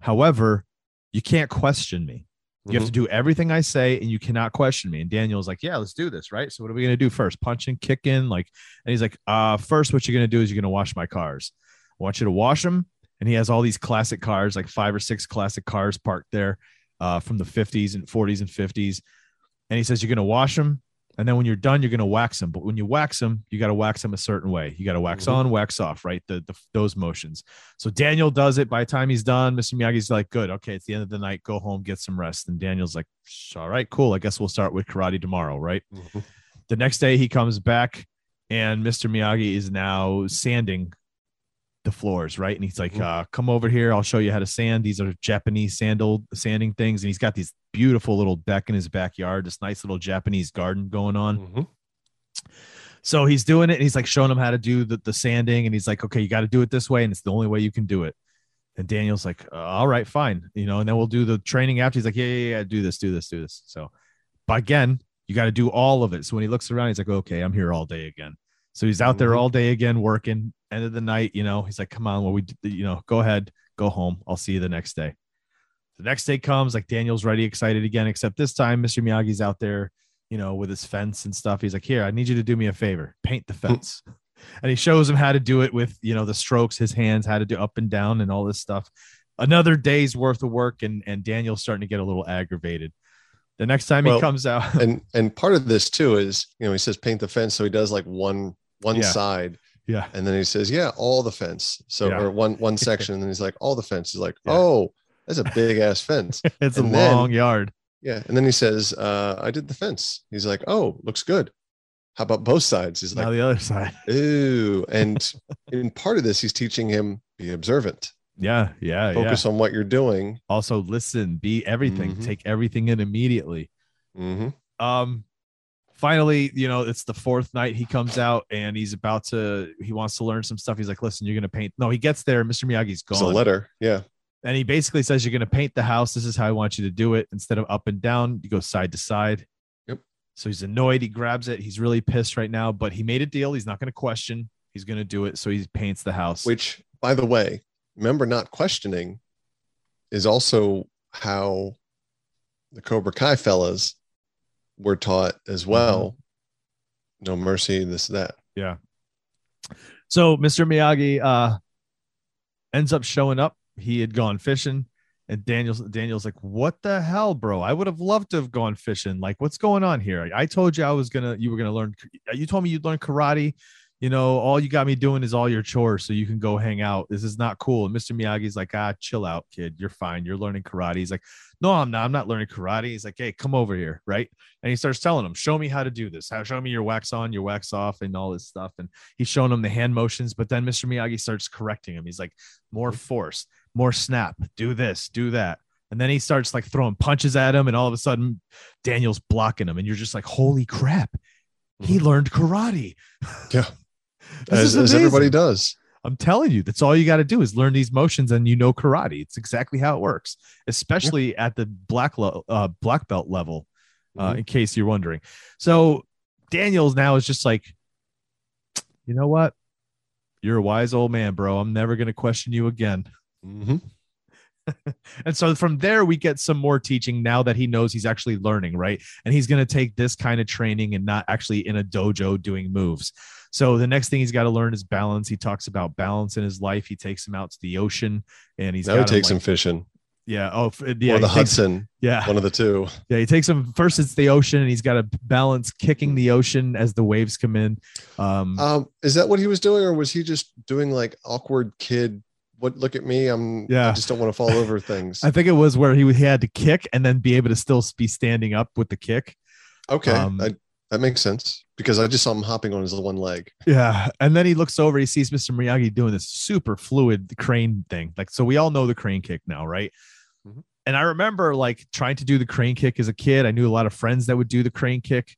However, you can't question me. You have to do everything I say and you cannot question me. And Daniel's like, Yeah, let's do this. Right. So what are we gonna do first? Punch and kick in? Like, and he's like, uh, first, what you're gonna do is you're gonna wash my cars. I want you to wash them. And he has all these classic cars, like five or six classic cars parked there uh, from the 50s and 40s and 50s. And he says, You're gonna wash them And then when you're done, you're going to wax them. But when you wax them, you got to wax them a certain way. You got to wax Mhm. on, wax off, right? The, the those motions. So Daniel does it. By the time he's done, Mr. Miyagi's like, "Good, okay, it's the end of the night. Go home, get some rest." And Daniel's like, "All right, cool. I guess we'll start with karate tomorrow, right?" Mhm. The next day, he comes back, and Mr. Miyagi is now sanding the floors, right? And he's like, Mhm. uh, "Come over here. I'll show you how to sand. These are Japanese sandal sanding things." And he's got these beautiful little deck in his backyard, this nice little Japanese garden going on. Mhm. So he's doing it and he's like showing him how to do the, the sanding. And he's like, okay, you got to do it this way. And it's the only way you can do it. And Daniel's like, uh, all right, fine. You know, and then we'll do the training after. He's like, yeah, yeah, yeah, do this, do this, do this. So, but again, you got to do all of it. So when he looks around, he's like, okay, I'm here all day again. So he's out there Mhm. all day again, working. End of the night, you know, he's like, come on, well, we, you know, go ahead, go home. I'll see you the next day. The next day comes, like Daniel's ready, excited again, except this time Mr. Miyagi's out there, you know, with his fence and stuff. He's like, Here, I need you to do me a favor, paint the fence. and he shows him how to do it with, you know, the strokes, his hands, how to do up and down and all this stuff. Another day's worth of work, and and Daniel's starting to get a little aggravated. The next time Well, he comes out, and and part of this too is you know he says paint the fence, so he does like one one Yeah. side, yeah, and then he says yeah all the fence, so Yeah. or one one section, and then he's like all the fence. He's like Yeah. oh that's a big ass fence, it's a then- long yard. yeah, and then he says uh I did the fence. He's like oh looks good. How about both sides? He's like, Now the other side. ooh, and in part of this he's teaching him be observant, Yeah, yeah, yeah. focus on what you're doing. Also, listen, be everything, Mhm. take everything in immediately. hmm um finally you know it's the fourth night he comes out and he's about to he wants to learn some stuff. He's like listen you're gonna paint. No he gets there mr miyagi's It's a letter, yeah. and he basically says you're gonna paint the house. This is how i want you to do it. Instead of up and down you go side to side. Yep. so he's annoyed. He grabs it. He's really pissed right now but he made a deal. He's not gonna question. He's gonna do it. So he paints the house. Which by the way remember not questioning is also how the cobra kai fellas were taught as well no mercy this that Yeah. So Mr. Miyagi uh ends up showing up. He had gone fishing, and Daniel's Daniel's like, "What the hell, bro? I would have loved to have gone fishing. Like, what's going on here? I told you I was gonna, you were gonna learn. You told me you'd learn karate. You know, all you got me doing is all your chores, so you can go hang out. This is not cool." And Mr. Miyagi's like, "Ah, chill out, kid. You're fine. You're learning karate." He's like, "No, I'm not. I'm not learning karate." He's like, "Hey, come over here, right?" And he starts telling him, "Show me how to do this. How show me your wax on, your wax off, and all this stuff." And he's showing him the hand motions, but then Mr. Miyagi starts correcting him. He's like, "More force, more snap. Do this, do that." And then he starts like throwing punches at him, and all of a sudden, Daniel's blocking him, and you're just like, "Holy crap! He learned karate." Yeah. This as, is as everybody does I'm telling you, that's all you got to do is learn these motions, and you know karate. It's exactly how it works, especially at the black lo- uh, black belt level. Uh, Mhm. In case you're wondering, so Daniels now is just like, you know what? You're a wise old man, bro. I'm never gonna question you again. Mhm. And so from there, we get some more teaching now that he knows he's actually learning, right? And he's going to take this kind of training and not actually in a dojo doing moves. So the next thing he's got to learn is balance. He talks about balance in his life. He takes him out to the ocean and he's now he got takes him, him fishing Yeah. Oh, yeah. or the he takes- hudson yeah. one of the two Yeah. He takes him first. It's the ocean and he's got to balance kicking the ocean as the waves come in. Um, um is that what he was doing or was he just doing like awkward kid what look at me i'm Yeah. i just don't want to fall over things I think it was where he, he had to kick and then be able to still be standing up with the kick. okay um, I, that makes sense because i just saw him hopping on his one leg Yeah. And then he looks over, he sees Mr. Miyagi doing this super fluid crane thing. Like, so we all know the crane kick now, right? Mhm. And I remember like trying to do the crane kick as a kid. I knew a lot of friends that would do the crane kick,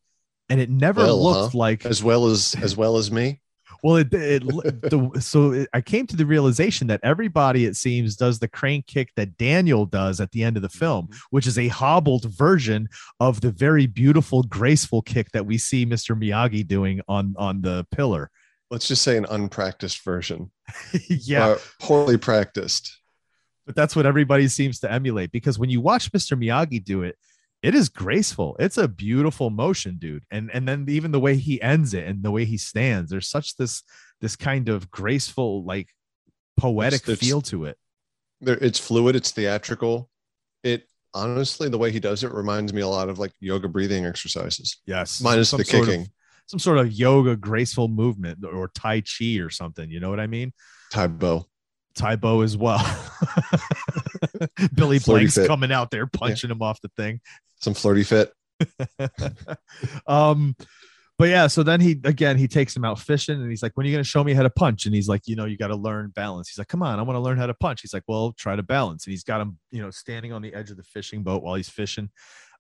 and it never Well, looked huh? like as well as as well as me well, it, it the, so it, I came to the realization that everybody, it seems, does the crane kick that Daniel does at the end of the film, which is a hobbled version of the very beautiful, graceful kick that we see Mr. Miyagi doing on on the pillar. let's just say an unpracticed version yeah, uh, poorly practiced but that's what everybody seems to emulate because when you watch Mr. Miyagi do it, it is graceful. It's a beautiful motion, dude. And and then even the way he ends it and the way he stands, there's such this this kind of graceful, like poetic It's- it's- feel to it. there it's fluid it's theatrical it honestly, the way he does it reminds me a lot of like yoga breathing exercises, Yes, minus Some the sort of- kicking. some sort of yoga graceful movement or Tai Chi or something. You know what I mean? Tae Bo. Tae Bo as well. Billy Blanks coming out there punching him off the thing. Some flirty fit. um, but yeah, so then he again he takes him out fishing and he's like, When are you gonna show me how to punch? And he's like, you know, you got to learn balance. He's like, Come on, I want to learn how to punch. He's like, Well, try to balance. And he's got him, you know, standing on the edge of the fishing boat while he's fishing.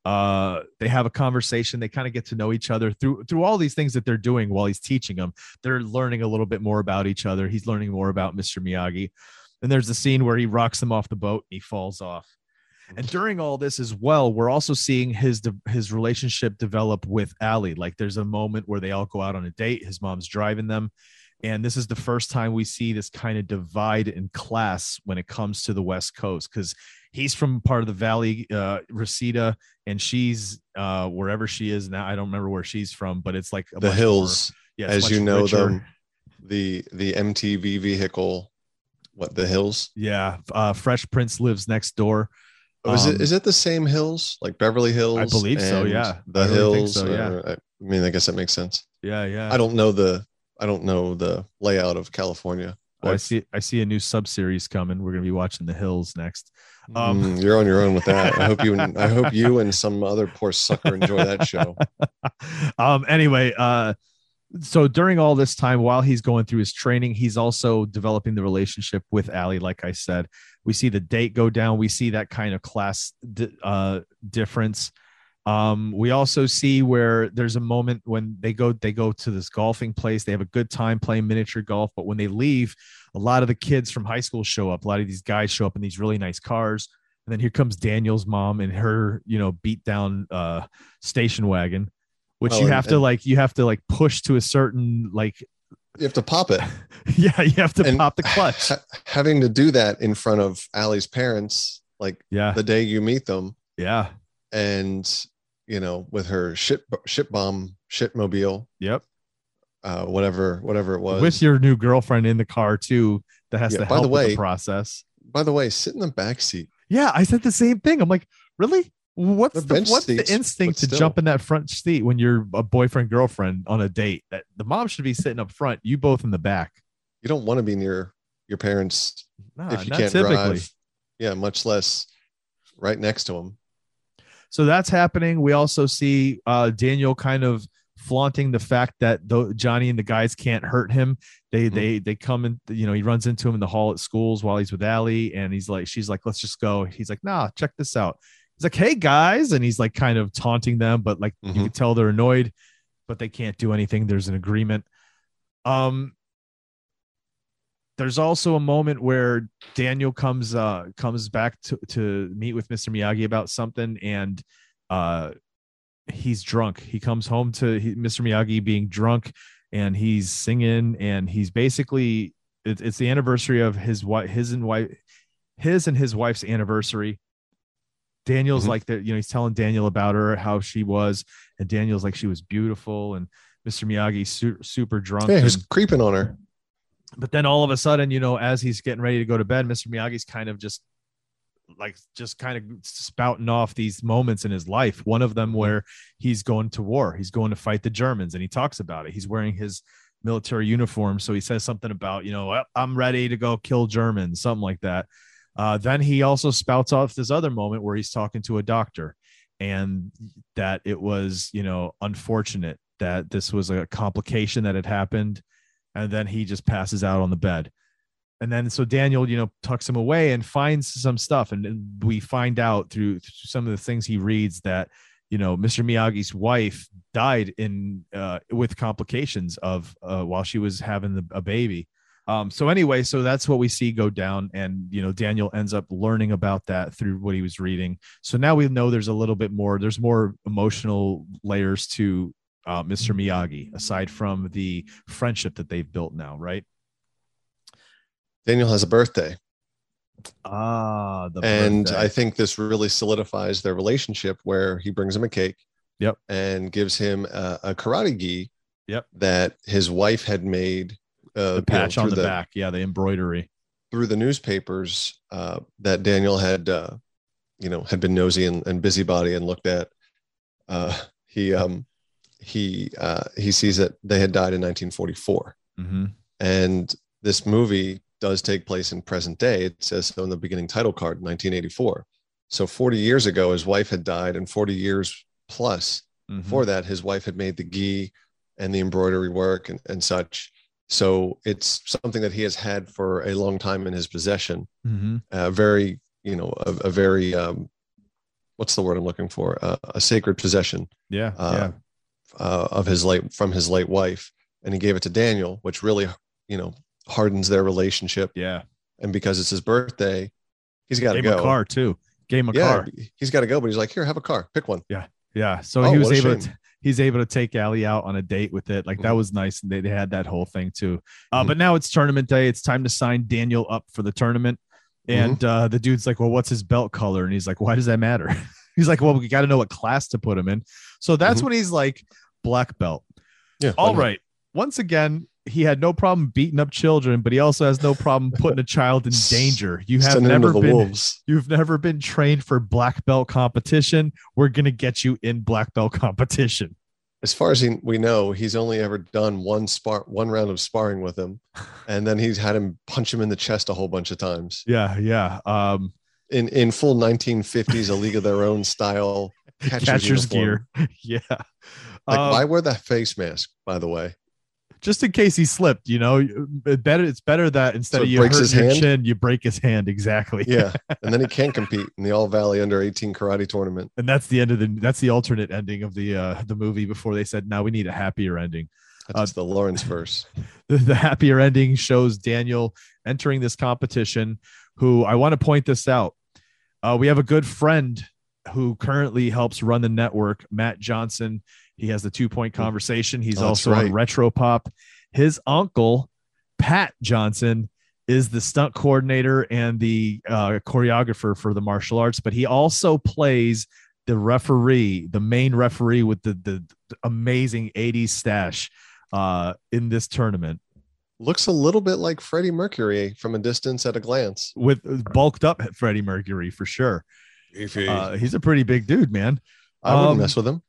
Uh, they have a conversation. They kind of get to know each other through through all these things that they're doing while he's teaching them. They're learning a little bit more about each other. He's learning more about Mr. Miyagi. And there's the scene where he rocks him off the boat and he falls off. And during all this as well, we're also seeing his his relationship develop with Allie. Like there's a moment where they all go out on a date. His mom's driving them, and this is the first time we see this kind of divide in class when it comes to the West Coast because he's from part of the Valley, uh, Reseda, and she's uh, wherever she is now. I don't remember where she's from, but it's like The hills, more- yeah, as you know richer. them, the the MTV vehicle. What the hills? Yeah, uh, Fresh Prince lives next door. Oh, is Um, it is it the same hills like Beverly Hills? I believe so, yeah. The I really hills. so, yeah. or- I mean, I guess that makes sense. Yeah, yeah. I don't know the I don't know the layout of California. Oh, I see. I see a new sub series coming. We're gonna be watching The Hills next. Um, Mm, you're on your own with that. I hope you and I hope you and some other poor sucker enjoy that show. um. Anyway, uh, so during all this time, while he's going through his training, he's also developing the relationship with Allie. Like I said, we see the date go down. We see that kind of class di- uh, difference. Um, we also see where there's a moment when they go they go to this golfing place. They have a good time playing miniature golf, but when they leave, a lot of the kids from high school show up. A lot of these guys show up in these really nice cars. And then here comes Daniel's mom and her, you know, beat down uh station wagon, which Well, you and- have to like you have to like push to a certain like You have to pop it. yeah, you have to And pop the clutch. ha- having to do that in front of Allie's parents, like Yeah. the day you meet them, Yeah. and you know, with her ship ship bomb shit mobile, Yep. uh, whatever whatever it was. With your new girlfriend in the car too that has Yeah, to by help the with way- the process. By the way, sit in the back seat. Yeah, I said the same thing. I'm like, really? What's The the, what's seats, the instinct to jump in that front seat when you're a boyfriend girlfriend on a date? That the mom should be sitting up front, you both in the back. You don't want to be near your parents Nah, if you can't typically. drive. Yeah, much less right next to them. So that's happening. We also see uh, Daniel kind of flaunting the fact that though Johnny and the guys can't hurt him. They Mhm. they they come and You know, he runs into him in the hall at schools while he's with Allie, and he's like, she's like, let's just go. He's like, nah, check this out. He's like, hey guys, and he's like kind of taunting them, but like you Mhm. can tell they're annoyed, but they can't do anything. There's an agreement. Um. There's also a moment where Daniel comes uh comes back to to meet with Mr. Miyagi about something and uh he's drunk. He comes home to he, Mr. Miyagi being drunk and he's singing and he's basically it, it's the anniversary of his wife his and wife his and his wife's anniversary. Daniel's Mhm. like that, you know, he's telling Daniel about her, how she was, and Daniel's like she was beautiful, and Mr. Miyagi's su- super drunk. Yeah, he was and- creeping on her. but then all of a sudden, you know, as he's getting ready to go to bed, Mr. Miyagi's kind of just like just kind of spouting off these moments in his life. One of them where he's going to war, he's going to fight the Germans, and he talks about it. He's wearing his military uniform, so he says something about, you know, I'm ready to go kill Germans, something like that. Uh, then he also spouts off this other moment where he's talking to a doctor, and that it was, you know, unfortunate that this was a complication that had happened. And then he just passes out on the bed. And then so daniel you know tucks him away and finds some stuff. And we find out through, through some of the things he reads that you know mr miyagi's wife died in uh, with complications of uh, while she was having the, a baby um, so anyway so that's what we see go down and you know daniel ends up learning about that through what he was reading so now we know there's a little bit more there's more emotional layers to uh, Mr. Miyagi, aside from the friendship that they've built now, right? Daniel has a birthday. Ah, the and birthday. I think this really solidifies their relationship where he brings him a cake. Yep. And gives him a, a karate gi. Yep. That his wife had made. Uh, you know, the patch on through the, back, yeah, the embroidery. through the newspapers uh, that Daniel had uh, you know had been nosy and, and busybody and looked at uh he um he uh he sees that they had died in 1944 Mm-hmm. and this movie does take place in present day it says so in the beginning title card 1984 so 40 years ago his wife had died and 40 years plus Mm-hmm. before that his wife had made the gi and the embroidery work and, and such so it's something that he has had for a long time in his possession Mm-hmm. a very you know a, a very um what's the word i'm looking for uh, a sacred possession Yeah. uh, yeah. uh, of his late from his late wife and he gave it to daniel which really you know hardens their relationship Yeah. and because it's his birthday he's got to go a car too. Gave a yeah car. he's got to go but he's like here have a car pick one Yeah. Yeah. So Oh, he was able to he's able to take Allie out on a date with it. Like that Mhm. was nice. And they, they had that whole thing too. Uh, Mhm. but now it's tournament day. It's time to sign Daniel up for the tournament. And Mm-hmm. uh, the dude's like, Well, what's his belt color? And he's like, Why does that matter? he's like, Well, we got to know what class to put him in. So that's Mhm. when he's like, Black belt. yeah All right. Once again, he had no problem beating up children, but he also has no problem putting a child in danger. You have Send never the been wolves You've never been trained for black belt competition. We're going to get you in black belt competition. as far as he, we know he's only ever done one spar one round of sparring with him and then he's had him punch him in the chest a whole bunch of times Yeah, yeah. Um, in in full 1950s a league of their own style catcher's, catcher's gear. yeah. like Um, why wear that face mask by the way just in case he slipped, you know, better it's better that instead So of you breaks hurt his hand? chin, you break his hand. Exactly. yeah and then he can't compete in the all valley under 18 karate tournament And that's the end of the that's the alternate ending of the uh the movie before they said now we need a happier ending. that's the lawrence verse the, the happier ending shows Daniel entering this competition. Who I want to point this out. Uh, we have a good friend who currently helps run the network, Matt Johnson. He has the two point conversation. He's Oh, that's also on. Retro Pop. His uncle, Pat Johnson, is the stunt coordinator and the uh, choreographer for the martial arts, but he also plays the referee, the main referee with the, the, the amazing 80s stash uh, in this tournament looks a little bit like freddie mercury from a distance at a glance with bulked up Freddie Mercury for sure. Uh, he's a pretty big dude, man. i wouldn't um, mess with him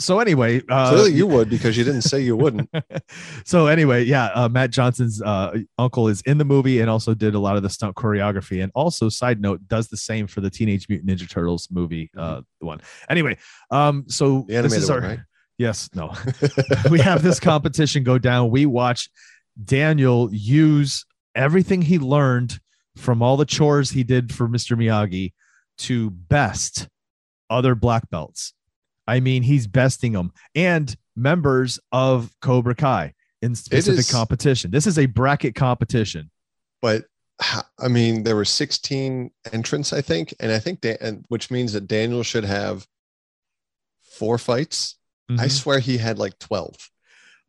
So anyway, uh, clearly you would because you didn't say you wouldn't so anyway, yeah, uh, Matt Johnson's uh, uncle is in the movie and also did a lot of the stunt choreography, and also side note does the same for the Teenage Mutant Ninja Turtles movie, uh, one. Anyway, um, so Mm-hmm. The this is our one, right? yes, no, we have this competition go down. We watch Daniel use everything he learned from all the chores he did for Mr. Miyagi to best other black belts. I mean, he's besting them and members of Cobra Kai in specific is- competition. This is a bracket competition. but I mean, there were 16 entrants, I think, and I think, Dan- and which means that Daniel should have four fights. I Mhm. swear he had like 12.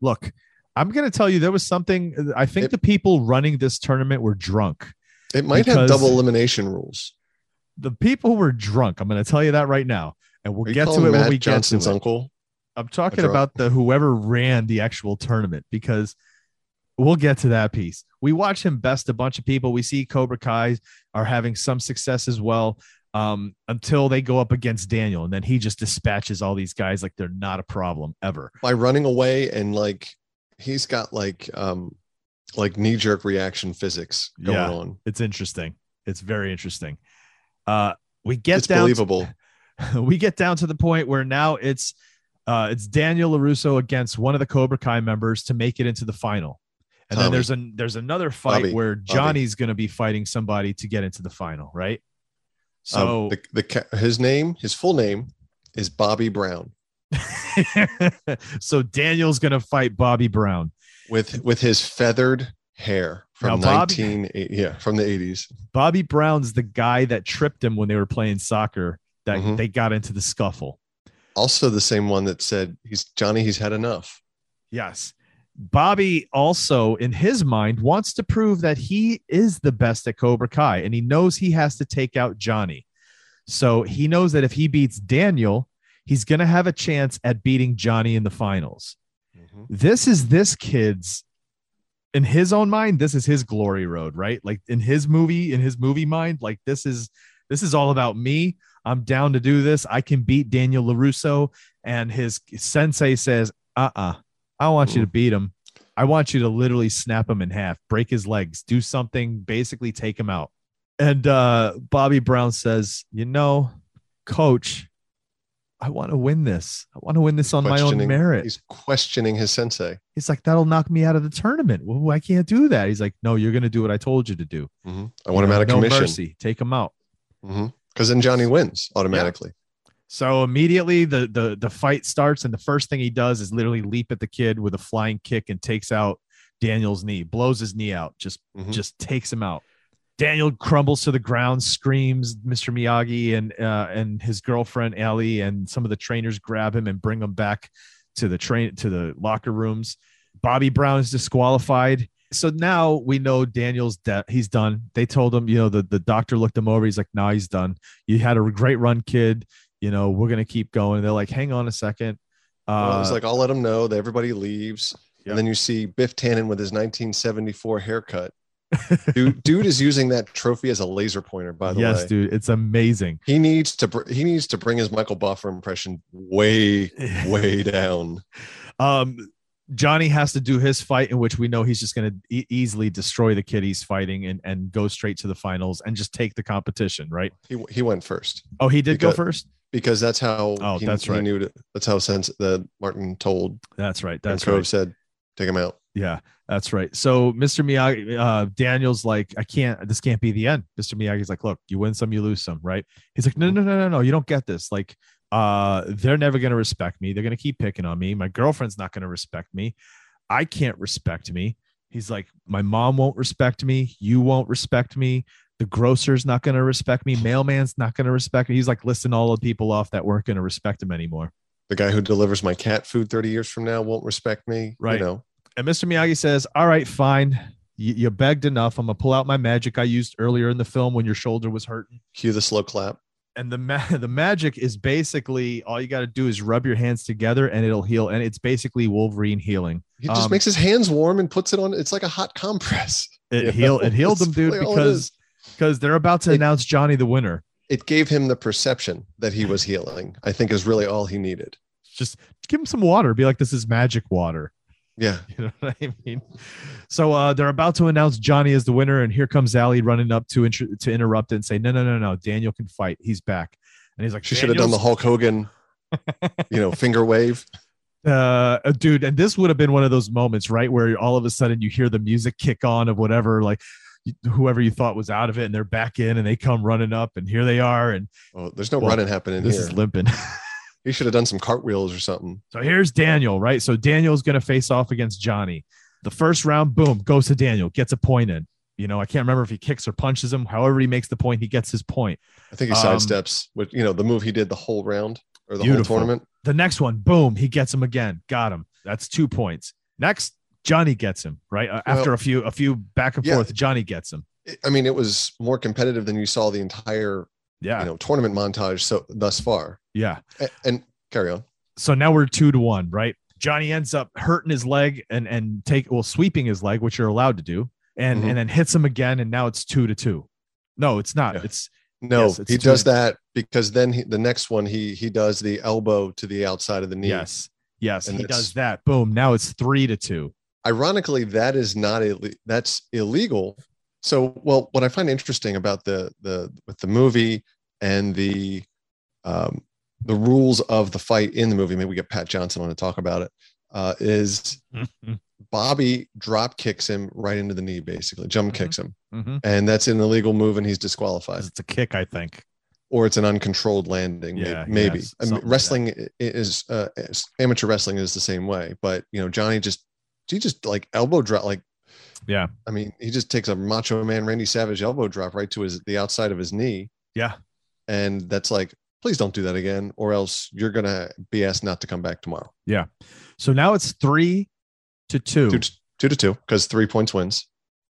Look, I'm going to tell you there was something. I think It- the people running this tournament were drunk. It might have double elimination rules. The people were drunk. I'm going to tell you that right now, and we'll get to it when we Johnson's get to it. uncle. I'm talking about the whoever ran the actual tournament because we'll get to that piece. We watch him best a bunch of people. We see Cobra Kai are having some success as well um, until they go up against Daniel, and then he just dispatches all these guys like they're not a problem ever. by running away and like he's got like um like knee jerk reaction physics going Yeah. on. It's interesting. It's very interesting. Uh, we get It's down. believable. we get down to the point where now it's uh, it's Daniel Larusso against one of the Cobra Kai members to make it into the final. And then there's a there's another fight Bobby. where Johnny's going to be fighting somebody to get into the final, right? So um, the, the his name, his full name is Bobby Brown so Daniel's going to fight Bobby Brown. with with his feathered hair from Now, Bobby- 19 yeah, from the 80s. Bobby Brown's the guy that tripped him when they were playing soccer that Mhm. they got into the scuffle. Also the same one that said he's Johnny he's had enough. Yes. Bobby also, in his mind, wants to prove that he is the best at Cobra Kai and he knows he has to take out Johnny. So he knows that if he beats Daniel, he's going to have a chance at beating Johnny in the finals. Mhm. This is this kid's, in his own mind, this is his glory road, right? Like in his movie, in his movie mind, like this is This is all about me. I'm down to do this. I can beat Daniel LaRusso. And his sensei says, uh uh I want you to beat him. I want you to literally snap him in half, break his legs, do something, basically take him out. And uh, Bobby Brown says, You know, coach, I want to win this. I want to win this on my own merit. He's questioning his sensei. He's like, That'll knock me out of the tournament. Well, I can't do that. He's like, No, you're going to do what I told you to do. hmm I want him know, out of no commission. mercy. Take him out. Because then Johnny wins automatically. So immediately the the the fight starts, and the first thing he does is literally leap at the kid with a flying kick and takes out Daniel's knee, blows his knee out, just Mhm. just takes him out. Daniel crumbles to the ground, screams. Mr. Miyagi and uh, and his girlfriend Ellie and some of the trainers grab him and bring him back to the train to the locker rooms. Bobby Brown is disqualified. So now we know Daniel's dead. He's done. They told him, you know, the, the doctor looked him over. He's like, nah, he's done. You had a great run, kid. You know, we're gonna keep going. They're like, hang on a second. Uh, Well, it's like I'll let him know that everybody leaves, Yeah. and then you see Biff Tannen with his 1974 haircut. dude, dude is using that trophy as a laser pointer. By the yes, way, yes, dude, it's amazing. he needs to br- he needs to bring his Michael Buffer impression way way down. Um, Johnny has to do his fight, in which we know he's just going to e- easily destroy the kid he's fighting and and go straight to the finals and just take the competition, right? He he went first Oh, he did go first. because that's how. Oh, he, that's he right. knew to, that's how sense that Martin told. That's right. That's right. said, "Take him out." Yeah, that's right. So Mr. Miyagi, uh, Daniel's like, I can't. This can't be the end. Mr. Miyagi's like, look, you win some, you lose some, right? He's like, no, no, no, no, no. You don't get this. Like, uh, they're never gonna respect me. They're gonna keep picking on me. My girlfriend's not gonna respect me. I can't respect me. He's like, my mom won't respect me. You won't respect me. The grocer's not gonna respect me. Mailman's not gonna respect me. He's like listing all the people off that weren't gonna respect him anymore. The guy who delivers my cat food 30 years from now won't respect me. Right. You know, And Mr. Miyagi says, All right, fine. You, you begged enough. I'm going to pull out my magic I used earlier in the film when your shoulder was hurting. cue the slow clap. And the, ma- the magic is basically all you got to do is rub your hands together and it'll heal. And it's basically Wolverine healing. He just Um, makes his hands warm and puts it on. It's like a hot compress. It, You heal, know, it healed that's them, dude, really because because they're about to It- announce Johnny the winner. It gave him the perception that he was healing. I think is really all he needed. Just give him some water. Be like, this is magic water. Yeah. You know what I mean? So uh, they're about to announce Johnny as the winner, and here comes Allie running up to inter- to interrupt it and say, "No, no, no, no! Daniel can fight. He's back." And he's like, She should have done the Hulk Hogan, you know, finger wave. uh dude and this would have been one of those moments right where all of a sudden you hear the music kick on of whatever like whoever you thought was out of it and they're back in and they come running up and here they are and Oh, there's no Well, running happening this here. is limping he should have done some cartwheels or something. so here's daniel right? So daniel's gonna face off against johnny. The first round boom goes to daniel gets a point in. You know i can't remember if he kicks or punches him. However he makes the point he gets his point. I think he Um, sidesteps with you know the move he did the whole round or the Beautiful. whole tournament. the next one boom he gets him again. Got him. That's two points. Next johnny gets him right? Uh, after a few a few back and Yeah. forth johnny gets him. I mean, it was more competitive than you saw the entire yeah you know tournament montage so thus far. yeah A- And, carry on. so now we're two to one, right? Johnny ends up hurting his leg and and take well sweeping his leg, which you're allowed to do, and Mhm. and then hits him again, and now it's two to two. No, it's not. Yeah. It's No, Yes, it's he two- does that because then he, the next one he he does the elbow to the outside of the knee. yes, yes, And he does that. Boom. Now it's three to two. Ironically, that is not Ill- that's illegal. So, well, what I find interesting about the the with the movie and the um, the rules of the fight in the movie, maybe we get Pat Johnson on to talk about it. Uh, is Bobby drop kicks him right into the knee, basically jump Mhm. kicks him, Mhm. and that's an illegal move, and he's disqualified. It's a kick, I think. or it's an uncontrolled landing. Yeah, maybe. yes, I mean, something like wrestling is uh, is- amateur wrestling is the same way. But you know, Johnny just he just like elbow drop. Like Yeah, I mean, he just takes a Macho Man Randy Savage elbow drop right to his the outside of his knee, yeah. and that's like, please don't do that again, or else you're gonna be asked not to come back tomorrow. Yeah. So now it's three to two. Two, to- two to two because three points wins.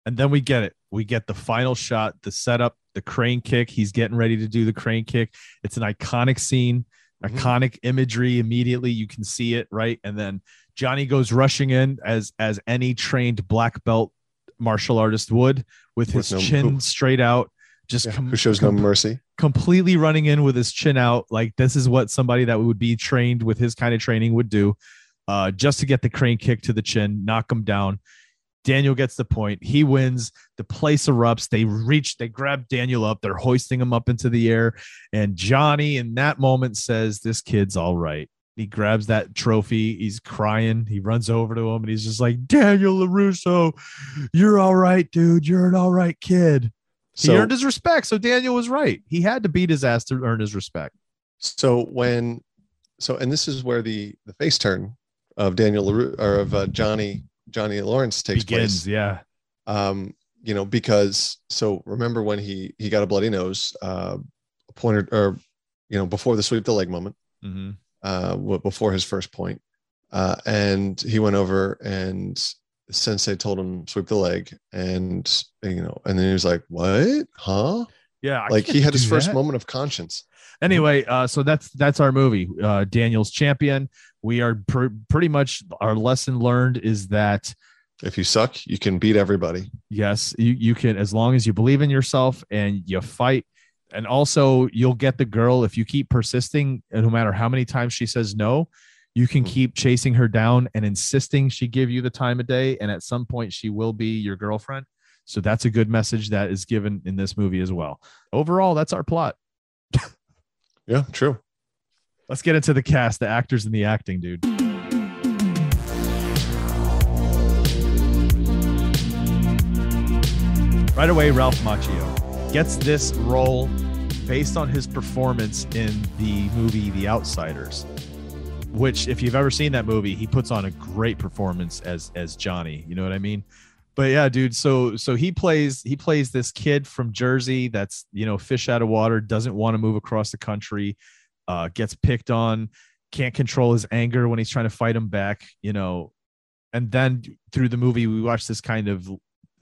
And then we get it. We get the final shot, the setup, the crane kick. He's getting ready to do the crane kick. It's an iconic scene, Mhm. iconic imagery. Immediately you can see it, right? And then Johnny goes rushing in as as any trained black belt martial artist would, with With his no chin move. straight out, just Yeah, com- who shows no mercy. completely running in with his chin out. Like this is what somebody that would be trained with his kind of training would do, uh, just to get the crane kick to the chin, knock him down. Daniel gets the point. He wins. The place erupts. They reach, they grab Daniel up. They're hoisting him up into the air. And Johnny, in that moment, says, This kid's all right. He grabs that trophy. He's crying. He runs over to him and he's just like, Daniel LaRusso, you're all right, dude. You're an all right kid. He earned his respect. So Daniel was right. He had to beat his ass to earn his respect. so when, so and this is where the the face turn of Daniel LaRue or of uh, Johnny Johnny Lawrence takes Begins, place. yeah. Um, you know, because so remember when he he got a bloody nose, uh, pointed or you know before the sweep the leg moment. Mm hmm uh, before his first point. Uh, and he went over and Sensei told him sweep the leg, and you know, and then he was like, "What? Huh?" Yeah. I like he had his do first moment of conscience. Anyway, uh, so that's that's our movie. Uh, Daniel's champion. We are pr- pretty much our lesson learned is that If you suck, you can beat everybody. yes, you you can as long as you believe in yourself and you fight, and also you'll get the girl if you keep persisting. And no matter how many times she says no, you can Mhm. keep chasing her down and insisting she give you the time of day. And at some point, she will be your girlfriend. So that's a good message that is given in this movie as well. Overall, that's our plot. Yeah, true. Let's get into the cast, the actors, and the acting, dude. Right away, Ralph Macchio gets this role based on his performance in the movie The Outsiders, which, if you've ever seen that movie, he puts on a great performance as as Johnny. You know what I mean? But yeah, dude. So so he plays he plays this kid from Jersey that's you know fish out of water, doesn't want to move across the country, uh, gets picked on, can't control his anger when he's trying to fight him back. You know, and then through the movie we watch this kind of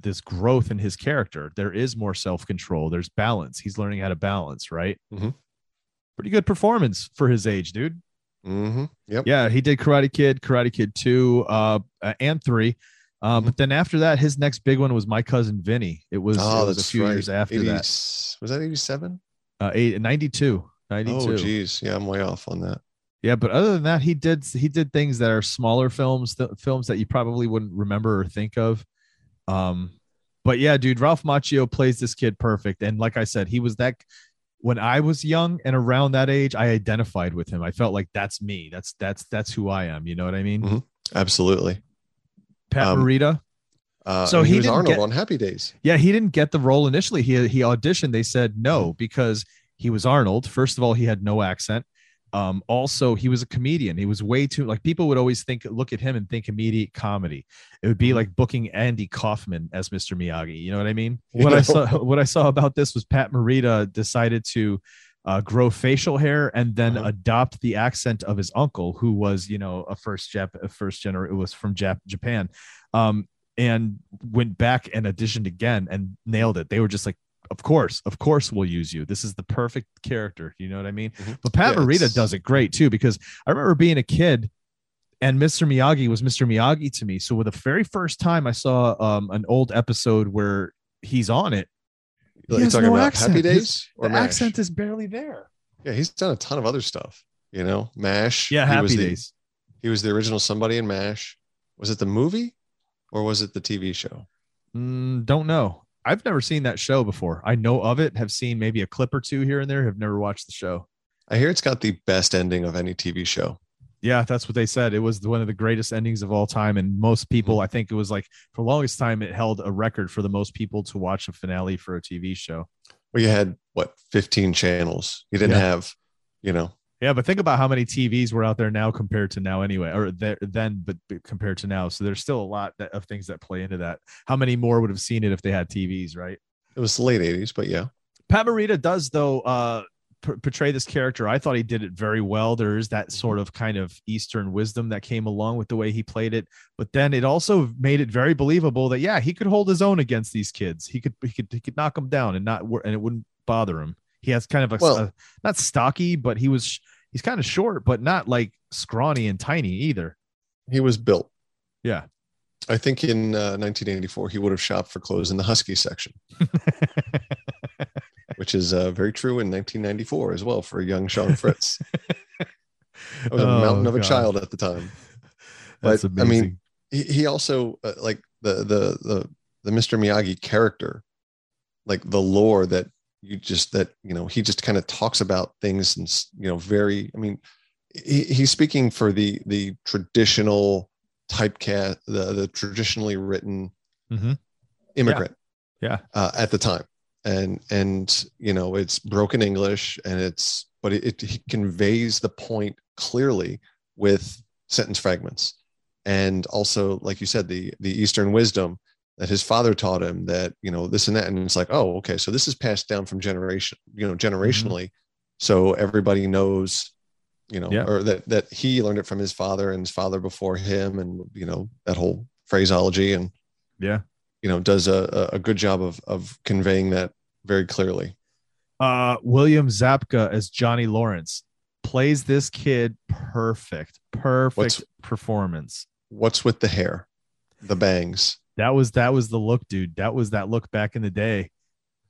this growth in his character there is more self-control there's balance he's learning how to balance right Mhm. pretty good performance for his age dude Mm-hmm. Yep. yeah he did karate kid karate kid 2 uh uh, and 3 uh, Mm-hmm. but then after that his next big one was my cousin vinny it was, Oh, it was a few right. years after 80 that Was that 87? uh eight, 92 92 Oh, geez. Yeah, I'm way off on that. Yeah, but other than that, he did he did things that are smaller films, th- films that you probably wouldn't remember or think of. Um, but yeah, dude, Ralph Macchio plays this kid perfect, and like I said, he was that when I was young and around that age, I identified with him. I felt like that's me. That's that's that's who I am. You know what I mean? Mhm. Absolutely. Pat Um, Morita. Uh, So he he was didn't Arnold get- on Happy Days. Yeah, he didn't get the role initially. He he auditioned. They said no Mm-hmm. because he was Arnold. First of all, he had no accent. Um, also, he was a comedian. He was way too like people would always think look at him and think immediate comedy. It would be Mm-hmm. like booking Andy Kaufman as Mr. Miyagi. You know what I mean? What I saw what I saw about this was Pat Morita decided to uh, grow facial hair and then Uh-huh. adopt the accent of his uncle, who was you know a first Jap a first generation. It was from Jap- Japan. Um, and went back and auditioned again and nailed it. They were just like, of course, of course, we'll use you. This is the perfect character. You know what I mean? Mhm. But Pat Yeah, Morita does it great too, because I remember being a kid and Mr. Miyagi was Mr. Miyagi to me. So, with the very first time I saw um, an old episode where he's on it, he You're talking no about accent. Happy Days or the MASH? accent is barely there. Yeah, he's done a ton of other stuff. You know, MASH. Yeah, he was Happy the- Days. He was the original somebody in MASH. Was it the movie or was it the TV show? Mm, don't know. I've never seen that show before. I know of it, have seen maybe a clip or two here and there, have never watched the show. I hear it's got the best ending of any TV show. Yeah, that's what they said. It was one of the greatest endings of all time. And most people, mm-hmm. I think it was like for the longest time, it held a record for the most people to watch a finale for a TV show. Well, you had what 15 channels. You didn't Yeah. have, you know, Yeah, but think about how many TVs were out there now compared to now, anyway, or there, then, but, compared to now. So there's still a lot of things that play into that. How many more would have seen it if they had TVs, right? it was the late 80s, but yeah. Pat Morita does though uh p- portray this character. I thought he did it very well. There is that sort of kind of Eastern wisdom that came along with the way he played it, but then it also made it very believable that yeah, he could hold his own against these kids. He could he could he could knock them down and not and it wouldn't bother him. He has kind of a, Well- a- not stocky, but he was he's kind of short, but not like scrawny and tiny either. He was built. Yeah. I think in uh, 1984, he would have shopped for clothes in the Husky section. which is uh, very true in 1994 as well for a young Sean Fritz. I was a Oh, mountain of a child at the time. That's but, I mean, He, he also uh, like the the the the Mr. Miyagi character, like the lore that you just that you know he just kind of talks about things and you know very. I mean, he, he's speaking for the the traditional typecast, the the traditionally written Mhm. immigrant Yeah. uh, at the time and and you know it's broken english and it's but it, it he conveys the point clearly with sentence fragments and also like you said the the eastern wisdom that his father taught him that you know this and that and it's like oh okay so this is passed down from generation you know generationally so everybody knows you know Yeah. or that that he learned it from his father and his father before him and you know that whole phraseology and Yeah. you know does a, a- a good job of of conveying that very clearly Uh, William Zabka as Johnny Lawrence plays this kid perfect, perfect What's- performance. what's with the hair the bangs That was that was the look, dude. That was that look back in the day.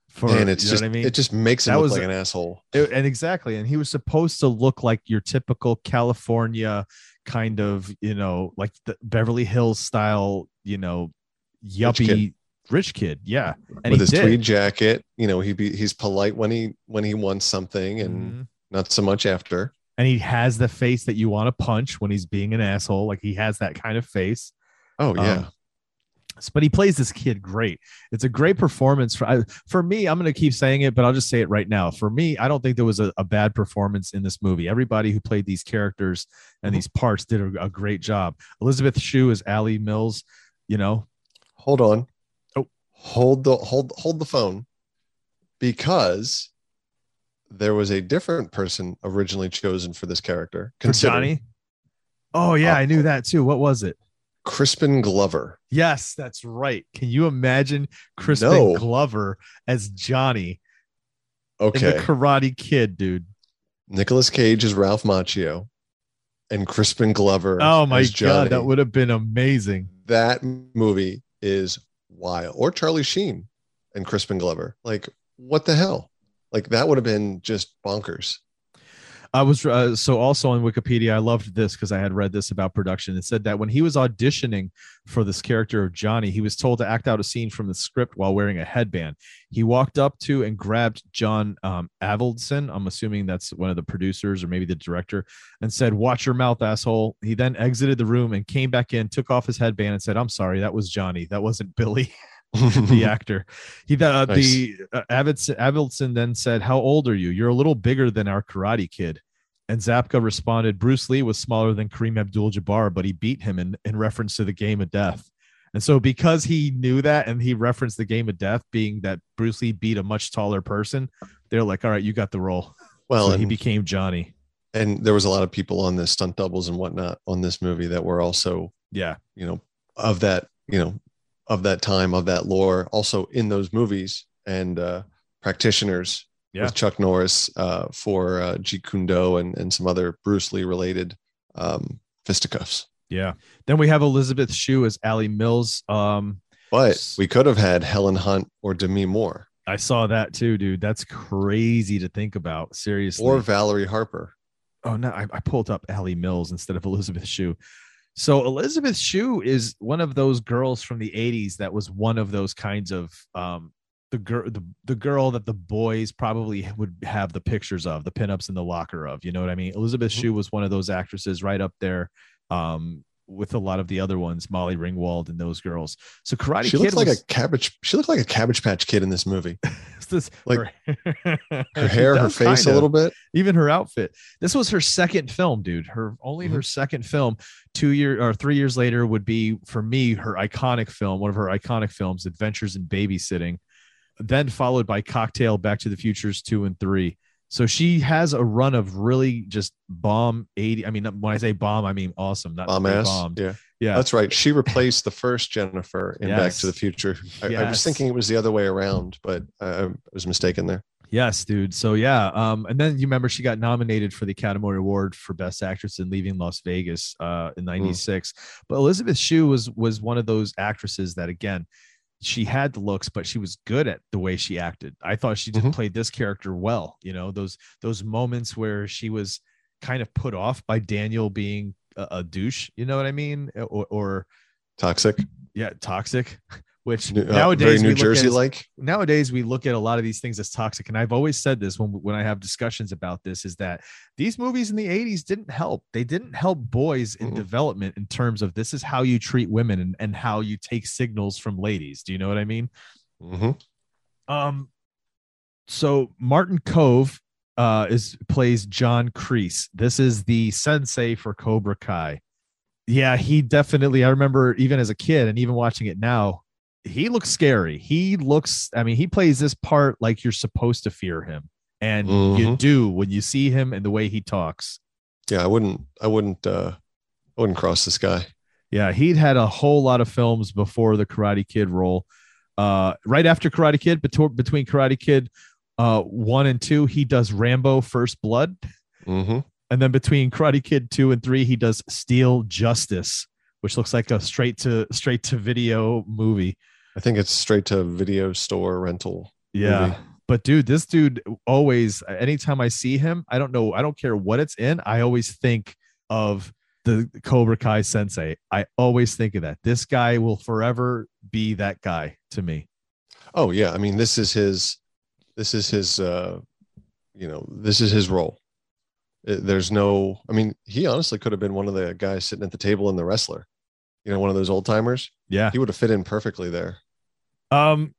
For and it's you know just what I mean, it just makes him That look was like an asshole It- and exactly and he was supposed to look like your typical california kind of you know like the beverly hills style you know yuppie rich kid, kid. yeah and with his did. tweed jacket you know he be he's polite when he when he wants something and Mhm. not so much after and he has the face that you want to punch when he's being an asshole like he has that kind of face oh yeah Um, but he plays this kid great. It's a great performance for I, for me. I'm going to keep saying it, but I'll just say it right now. For me, I don't think there was a, a bad performance in this movie. Everybody who played these characters and Mhm. these parts did a, a great job. Elizabeth Shue is Allie Mills. You know, hold on Oh. hold the hold hold the phone because there was a different person originally chosen for this character for Johnny. Oh yeah, Uh, I knew that too. What was it? Crispin glover Yes, that's right. Can you imagine Crispin No. Glover as Johnny okay the Karate Kid, dude? Nicolas Cage is Ralph Macchio, and Crispin Glover. Oh my god, that would have been amazing. that movie is wild. Or Charlie Sheen and Crispin Glover. Like, what the hell? Like that would have been just bonkers. I was uh, so also on Wikipedia. I loved this because I had read this about production. It said that when he was auditioning for this character of Johnny, he was told to act out a scene from the script while wearing a headband. He walked up to and grabbed John um, Avildsen. I'm assuming that's one of the producers or maybe the director, and said, "Watch your mouth, asshole." He then exited the room and came back in, took off his headband, and said, "I'm sorry, that was Johnny. That wasn't Billy." the actor. He the, uh, Nice. the uh, Avildsen, Avildsen then said, "How old are you? You're a little bigger than our Karate Kid." And Zabka responded, "Bruce Lee was smaller than Kareem Abdul-Jabbar, but he beat him in in reference to the Game of Death." And so, because he knew that, and he referenced the Game of Death being that Bruce Lee beat a much taller person, they're like, "All right, you got the role." well, so he became Johnny. and there was a lot of people on this stunt doubles and whatnot on this movie that were also, Yeah, you know, of that, you know, of that time, of that lore, also in those movies and uh practitioners Yeah. with Chuck Norris uh for uh Jeet Kune Do and, and some other Bruce Lee related um fisticuffs. yeah. Then we have Elizabeth Shue as Allie Mills. Um, But we could have had Helen Hunt or Demi Moore I saw that too, dude. That's crazy to think about. Seriously. or Valerie Harper. oh no, I, I pulled up Allie Mills instead of Elizabeth Shue. So Elizabeth Shue is one of those girls from the 80s that was one of those kinds of um the girl the, the girl that the boys probably would have the pictures of, the pinups in the locker of. You know what I mean? Elizabeth Mhm. Shue was one of those actresses right up there um with a lot of the other ones, Molly Ringwald and those girls. So Karate she Kid looks like a cabbage. She looked like a cabbage patch kid in this movie. this, like, her, Her hair, her face, a little bit. even her outfit. This was her second film, dude. Her only her second film. Two year or three years later would be for me her iconic film, one of her iconic films, Adventures in Babysitting. Then followed by Cocktail, Back to the Futures two and three. So she has a run of really just bomb eighty. I mean, when I say bomb, I mean awesome. Not Bomb ass. bombed. Yeah. Yeah, That's right. She replaced the first Jennifer in Back to the Future. I, I was thinking it was the other way around, but I, I was mistaken there. Yes, dude. So yeah, um, and then you remember she got nominated for the Academy Award for Best Actress in Leaving Las Vegas uh, in '96. But Elizabeth Shue was was one of those actresses that again, she had the looks, but she was good at the way she acted. I thought she did Mhm. played this character well. You know, those those moments where she was kind of put off by Daniel being a, a douche. You know what I mean? Or, or Toxic. yeah, toxic. Which New- uh, nowadays New look at Jersey like. nowadays we look at a lot of these things as toxic. And i've always said this when when i have discussions about this is that these movies in the 80s didn't help. They didn't help boys in Mm-mm. development in terms of this is how you treat women and, and how you take signals from ladies. Do you know what i mean? Hmm um so Martin Kove uh is plays John Kreese this is the sensei for cobra kai. Yeah he definitely i remember even as a kid and even watching it now he looks scary he looks i mean he plays this part like you're supposed to fear him and you Mhm. do when you see him and the way he talks Yeah, I wouldn't. I wouldn't. uh I wouldn't cross this guy. Yeah, he'd had a whole lot of films before the Karate Kid role. Uh, right after Karate Kid, between between Karate Kid uh, one and two, he does Rambo: First Blood, hmm and then between Karate Kid two and three, he does Steele Justice, which looks like a straight to straight to video movie. I think it's straight to video store rental. Yeah. movie. But dude, this dude always, anytime I see him, I don't know, I don't care what it's in. I always think of the Cobra Kai sensei. I always think of that. This guy will forever be that guy to me. Oh yeah, I mean this is his. This is his. uh You know, this is his role. Uh, There's no. I mean, he honestly could have been one of the guys sitting at the table in the wrestler. You know, one of those old timers. Yeah. He would have fit in perfectly there. Um,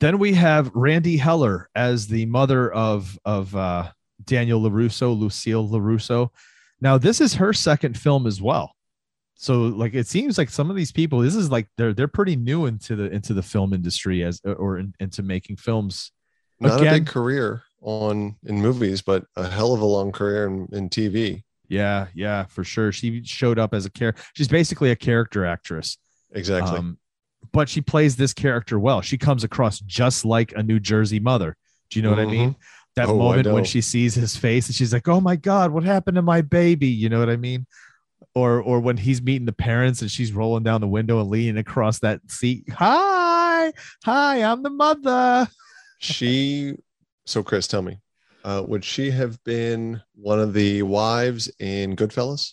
then we have Randee Heller as the mother of of uh, Daniel Larusso, Lucille Larusso. Now, this is her second film as well. So, like, it seems like some of these people, this is like they're they're pretty new into the into the film industry as or in, into making films. Not Again- a big career on in movies, but a hell of a long career in, in TV. Yeah, yeah, for sure. She showed up as a character. She's basically a character actress. Exactly. Um, but she plays this character well. She comes across just like a New Jersey mother. Do you know what I mean? That Oh, moment when she sees his face and she's like, "Oh my god, what happened to my baby?" You know what I mean? Or or when he's meeting the parents and she's rolling down the window and leaning across that seat. Hi, hi, I'm the mother. she so chris tell me uh would she have been one of the wives in goodfellas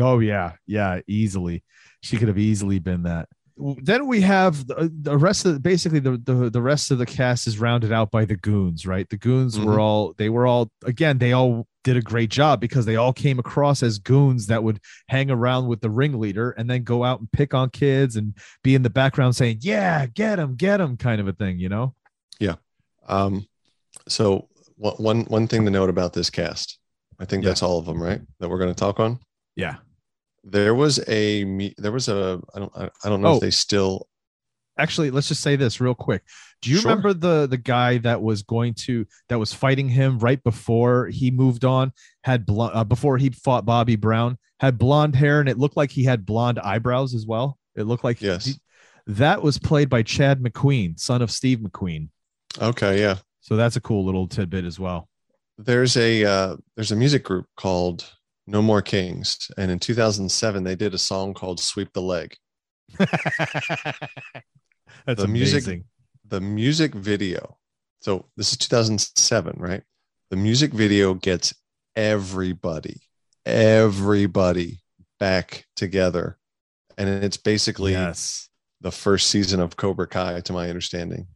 Oh yeah, yeah, easily. She could have easily been that. Then we have the, the rest of basically the, the the rest of the cast is rounded out by the goons, right? The goons were Mhm. all they were all again they all did a great job because they all came across as goons that would hang around with the ringleader and then go out and pick on kids and be in the background saying, "Yeah, get him, get him," kind of a thing, you know? Yeah. Um so one one one thing to note about this cast i think Yeah. that's all of them right that we're going to talk on Yeah. There was a me- there was a i don't i don't know Oh. if they still actually let's just say this real quick do you Sure. remember the the guy that was going to that was fighting him right before he moved on had bl- uh, before he fought bobby brown had blonde hair and it looked like he had blonde eyebrows as well it looked like Yes. that was played by chad mcqueen son of steve mcqueen okay yeah so that's a cool little tidbit as well there's a uh there's a music group called no more kings. And in 2007 they did a song called sweep the leg. That's The music- amazing. the music video so this is 2007 right? The music video gets everybody everybody back together. And it's basically yes. the first season of cobra kai to my understanding.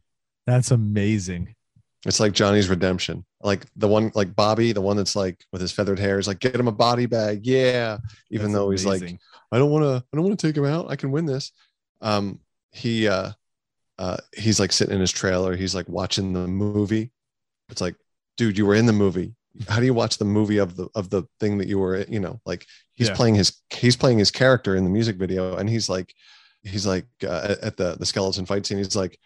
That's amazing it's like johnny's redemption like the one like bobby the one that's like with his feathered hair is like get him a body bag yeah even That's though he's like. I don't want to. I don't want to take him out. I can win this. Um, he uh, uh, he's like sitting in his trailer. He's like watching the movie. It's like, dude, you were in the movie. How do you watch the movie of the of the thing that you were? You know, like he's Yeah. playing his he's playing his character in the music video, and he's like, he's like uh, at- at the the skeleton fight scene. He's like,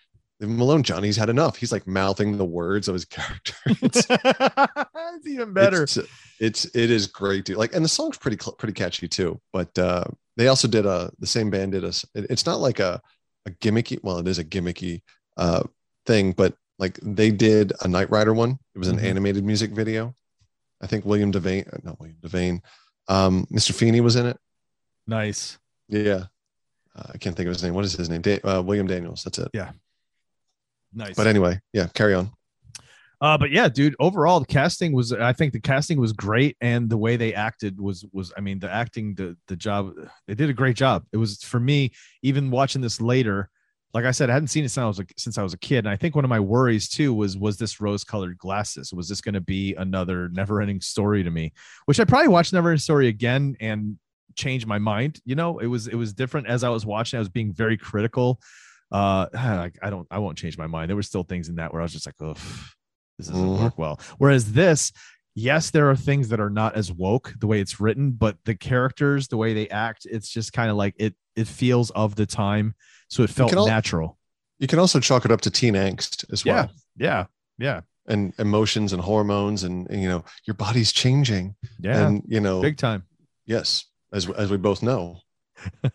leave him alone, Johnny. He's had enough. He's like mouthing the words of his character. It's it's even better it's, it's it is great, dude. Like, and the song's pretty pretty catchy too. But uh, they also did a the same band did a. it- It's not like a a gimmicky. Well, it is a gimmicky uh thing, but like they did a Knight Rider one. It was an Mhm. animated music video. I think William Devane, uh, not William Devane, um, Mr. Feeney was in it. nice Yeah. uh, I can't think of his name. What is his name? Da- uh, William Daniels. That's it. Nice. But anyway, yeah, carry on. Uh, but yeah, dude. Overall, the casting was. I think the casting was great, and the way they acted was was. I mean, the acting, the the job, they did a great job. It was for me. Even watching this later, like I said, I hadn't seen it since I was a, since I was a kid, and I think one of my worries too was was this rose colored glasses? Was this going to be another never ending story to me? Which I probably watched never ending story again and change my mind. You know, it was it was different as I was watching. I was being very critical. Uh, I, I don't. I won't change my mind. There were still things in that where I was just like, oh this doesn't Mhm. work well. Whereas this, yes, there are things that are not as woke the way it's written, but the characters, the way they act, it's just kind of like it. It feels of the time, so it felt al- natural. You can also chalk it up to teen angst as well. Yeah. Yeah, yeah, And emotions and hormones and, and, you know, your body's changing. yeah, And you know, big time. yes, as as we both know.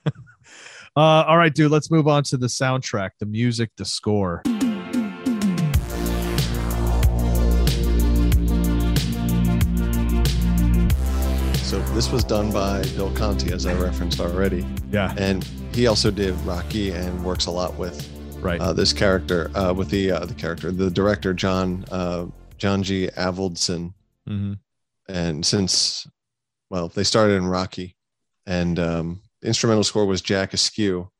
Uh, all right, dude. Let's move on to the soundtrack, the music, the score. So this was done by Bill Conti, as I referenced already. Yeah, And he also did Rocky and works a lot with right. uh, this character, uh, with the uh, the character, the director John uh, John G. Avildsen. hmm And since, well, they started in Rocky, and um, the instrumental score was Jack Askew.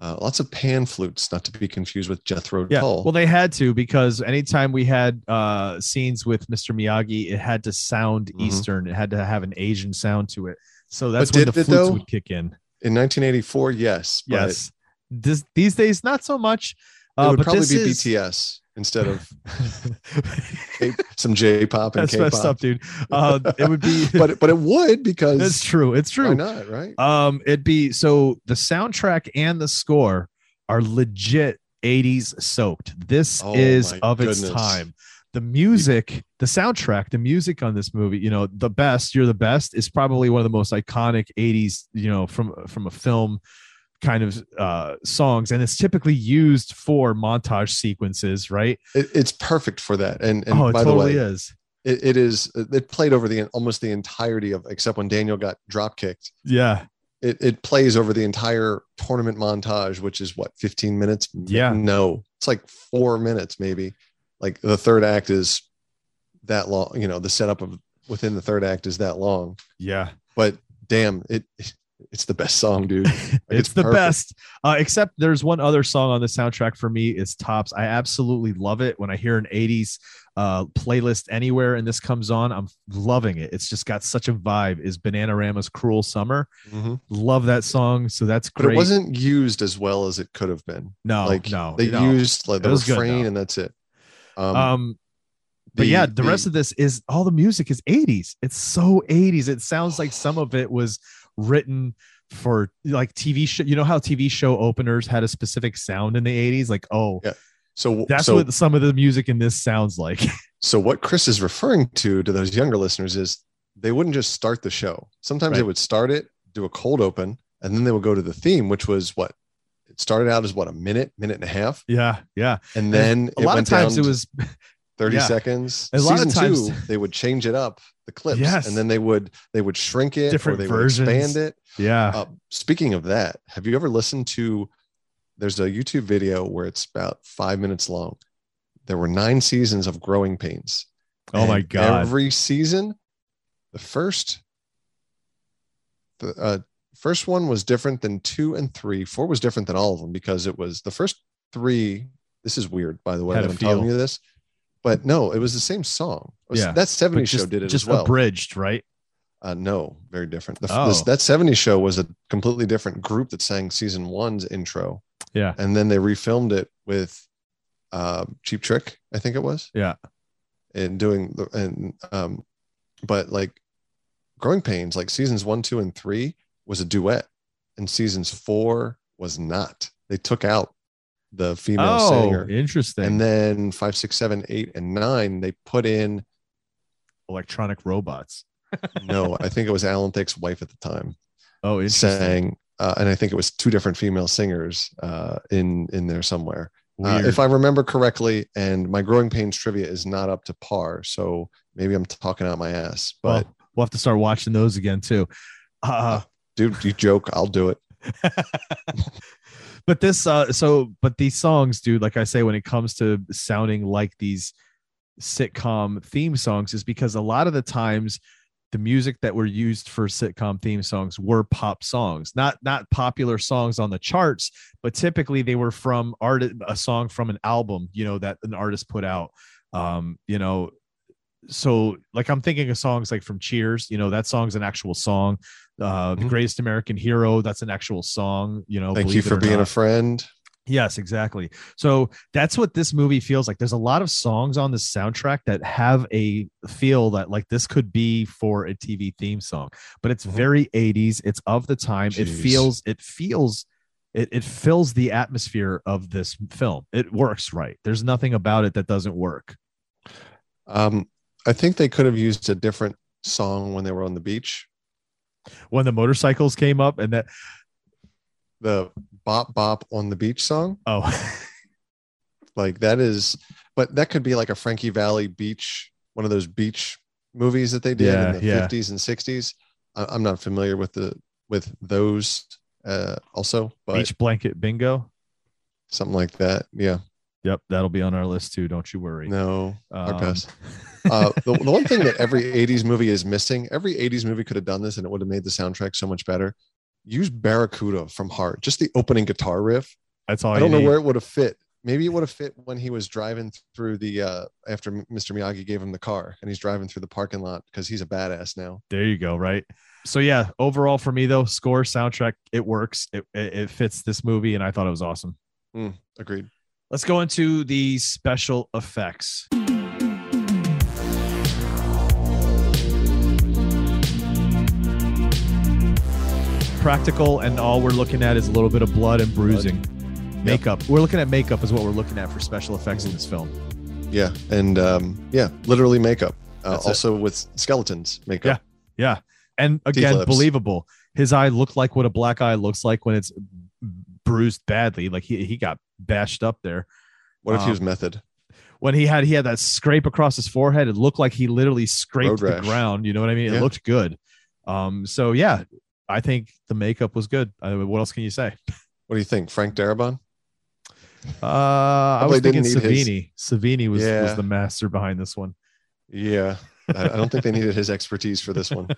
Uh, lots of pan flutes, not to be confused with Jethro Yeah. Tull. Well, they had to because anytime we had uh scenes with Mr. Miyagi, it had to sound Mhm. Eastern. It had to have an Asian sound to it. So that's But when did the it, flutes though? would kick in. in 1984, yes, Yes. This these days, not so much. it Uh, would but probably be is, BTS instead of some J-pop and That's K-pop. up, dude. Uh, it would be. but but it would because it's true. It's true. why not, right? Um, it'd be so the soundtrack and the score are legit 80s soaked. This Oh is of its time. The music, the soundtrack, the music on this movie, you know, the best, you're the best is probably one of the most iconic 80s, you know, from from a film kind of uh songs and it's typically used for montage sequences, right? It, it's perfect for that. And and oh, it by totally the way, is. it, it is it played over the almost the entirety of except when Daniel got drop kicked. Yeah. It, it plays over the entire tournament montage, which is what 15 minutes. Yeah. no, it's like four minutes maybe. Like the third act is that long. You know, the setup of within the third act is that long. Yeah. But damn, it it's the best song, dude. Like, it's, the perfect. best. Uh, except there's one other song on the soundtrack for me. It's Tops. I absolutely love it. When I hear an 80s uh, playlist anywhere and this comes on, I'm loving it. It's just got such a vibe. Is Bananarama's Cruel Summer. Mhm. Love that song. So that's great. But it wasn't used as well as it could have been. no, like no. they no. used like the was good, refrain and that's it. Um, Um, but yeah, the, the- rest of this is all the music is 80s. It's so 80s. It sounds like some of it was written for like TV show. You know how TV show openers had a specific sound in the 80s? Like, oh, Yeah. so That's so, what some of the music in this sounds like. so what Chris is referring to to those younger listeners is they wouldn't just start the show. Sometimes they would start it, do a cold open, and then they would go to the theme, which was what it started out as what a minute, minute and a half, yeah, yeah. and then a it lot of times down it was 30 yeah. seconds. A lot of Season times- two, they would change it up the clips, Yes. and then they would they would shrink it, Different or they versions. would expand it. yeah. Uh, speaking of that, have you ever listened to? There's a YouTube video where it's about five minutes long. There were nine seasons of Growing Pains. Oh my God. Every season, the first, the uh, first one was different than two and three. Four was different than all of them because it was the first three. This is weird, by the way, that I'm telling you this, but no, it was the same song. Was- Yeah, that 70s But show did it just as well. abridged, right? Uh, no, very different. The, Oh. this, that 70s show was a completely different group that sang season one's intro. Yeah. And then they refilmed it with uh, Cheap Trick, I think it was. Yeah. And doing the, and, um, but like Growing Pains, like seasons one, two, and three was a duet, and seasons four was not. They took out the female oh, singer. interesting. And then five, six, seven, eight, and nine, they put in, Electronic robots. no, I think it was Alan Thicke's wife at the time. Oh, interesting. sang, uh, and I think it was two different female singers uh, in in there somewhere, uh, if I remember correctly. And my growing pains trivia is not up to par, so maybe I'm talking out my ass. But well, we'll have to start watching those again too. Uh, dude, you joke, I'll do it. but this uh so but these songs dude like i say when it comes to sounding like these sitcom theme songs is because a lot of the times the music that were used for sitcom theme songs were pop songs not not popular songs on the charts but typically they were from art a song from an album you know that an artist put out. Um you know so like i'm thinking of songs like from cheers you know that song's an actual song uh the Mhm. greatest american hero that's an actual song you know Thank you for or being a friend. Yes, exactly. So that's what this movie feels like. There's a lot of songs on the soundtrack that have a feel that like this could be for a TV theme song, but it's Mhm. very 80s. It's of the time. It feels, it feels, it, it fills the atmosphere of this film. It works right. There's nothing about it that doesn't work. Um, I think they could have used a different song when they were on the beach. When the motorcycles came up and that, The bop bop on the beach song. oh, Like that is, but that could be like a Frankie Valli beach, one of those beach movies that they did Yeah, in the yeah. 50s and 60s. I, I'm not familiar with the with those uh also, but beach blanket bingo. something like that. Yeah. Yep, that'll be on our list too. Don't you worry. No, I Um, pass. uh, the, the one thing that every 80s movie is missing, every 80s movie could have done this and it would have made the soundtrack so much better. Use Barracuda from Heart, just the opening guitar riff. That's all I don't know need. where it would have fit. Maybe it would have fit when he was driving through the uh after Mr. Miyagi gave him the car and he's driving through the parking lot because he's a badass now. There you go. Right. So yeah, overall for me though, score soundtrack it works. It it, it fits this movie, and I thought it was awesome. Agreed. Let's go into the special effects. Practical, and all we're looking at is a little bit of blood and bruising. Makeup. We're looking at makeup, is what we're looking at for special effects in this film. Yeah. And um yeah, literally makeup. Uh, That's it. also with skeletons makeup. Yeah. yeah, And again, believable. His eye looked like what a black eye looks like when it's bruised badly. Like he, he got bashed up there. What if he Um, was method? when he had he had that scrape across his forehead it looked like he literally scraped the ground you know what i mean it looked good um so yeah i think the makeup was good I mean, what else can you say What do you think? Frank Darabont? uh i was thinking didn't his- savini savini was was the master behind this one Yeah. I, I don't think they needed his expertise for this one.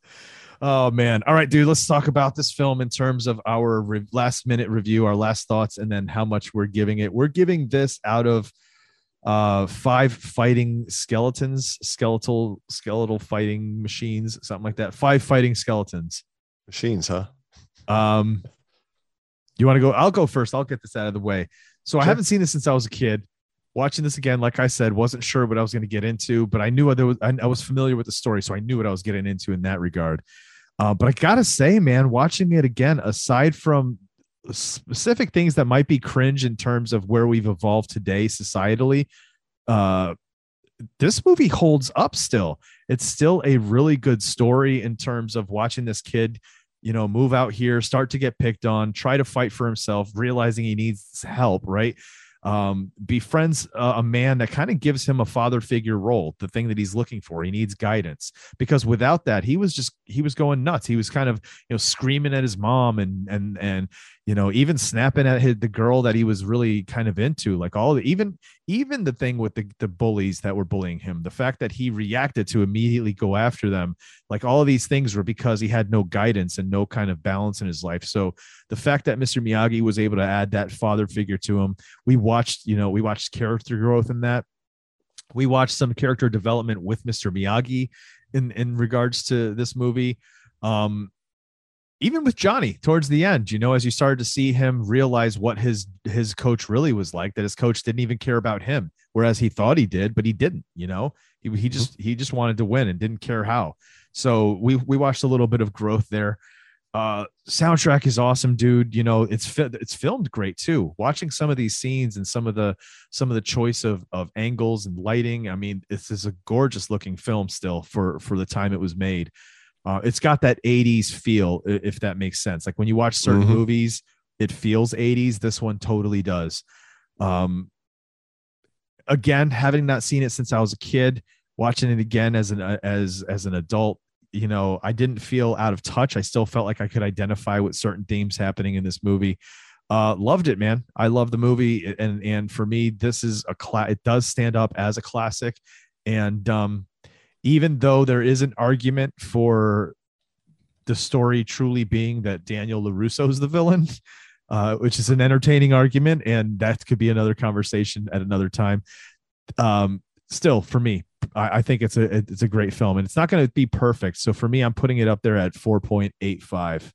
oh man all right dude let's talk about this film in terms of our re- last minute review our last thoughts and then how much we're giving it we're giving this out of uh five fighting skeletons skeletal skeletal fighting machines something like that five fighting skeletons Machines, huh? um you want to go? I'll go first. I'll get this out of the way. So i haven't seen this since i was a kid. Watching this again like i said wasn't sure what i was going to get into but i knew there was I, I was familiar with the story so i knew what i was getting into in that regard. Uh, but i gotta say man watching it again aside from specific things that might be cringe in terms of where we've evolved today societally uh this movie holds up still. It's still a really good story in terms of watching this kid you know move out here start to get picked on try to fight for himself realizing he needs help right? Um, befriends a, a man that kind of gives him a father figure role the thing that he's looking for. He needs guidance. Because without that he was just he was going nuts. He was kind of you know screaming at his mom and and and you know even snapping at his, the girl that he was really kind of into like all the even even the thing with the, the bullies that were bullying him the fact that he reacted to immediately go after them like all of these things were because he had no guidance and no kind of balance in his life. So the fact that mr miyagi was able to add that father figure to him we watched you know we watched character growth in that. We watched some character development with mr miyagi in in regards to this movie. Um even with Johnny towards the end, you know, as you started to see him realize what his his coach really was like, that his coach didn't even care about him, whereas he thought he did, but he didn't. You know, he he just he just wanted to win and didn't care how. So we we watched a little bit of growth there. Uh, soundtrack is awesome, dude. You know, it's fi- it's filmed great too. Watching some of these scenes and some of the some of the choice of of angles and lighting. I mean, this is a gorgeous looking film still for for the time it was made. Uh, it's got that 80s feel, if that makes sense. Like when you watch certain Mhm. movies, it feels 80s. This one totally does. Um, again, having not seen it since I was a kid, watching it again as an uh, as as an adult, you know, I didn't feel out of touch. I still felt like I could identify with certain themes happening in this movie. Uh, loved it, man. I love the movie, and and for me, this is a class. It does stand up as a classic, and um, even though there is an argument for the story truly being that Daniel LaRusso is the villain, uh, which is an entertaining argument, and that could be another conversation at another time. Um, still, for me, I, I think it's a it's a great film, and it's not going to be perfect. So for me, I'm putting it up there at 4.85.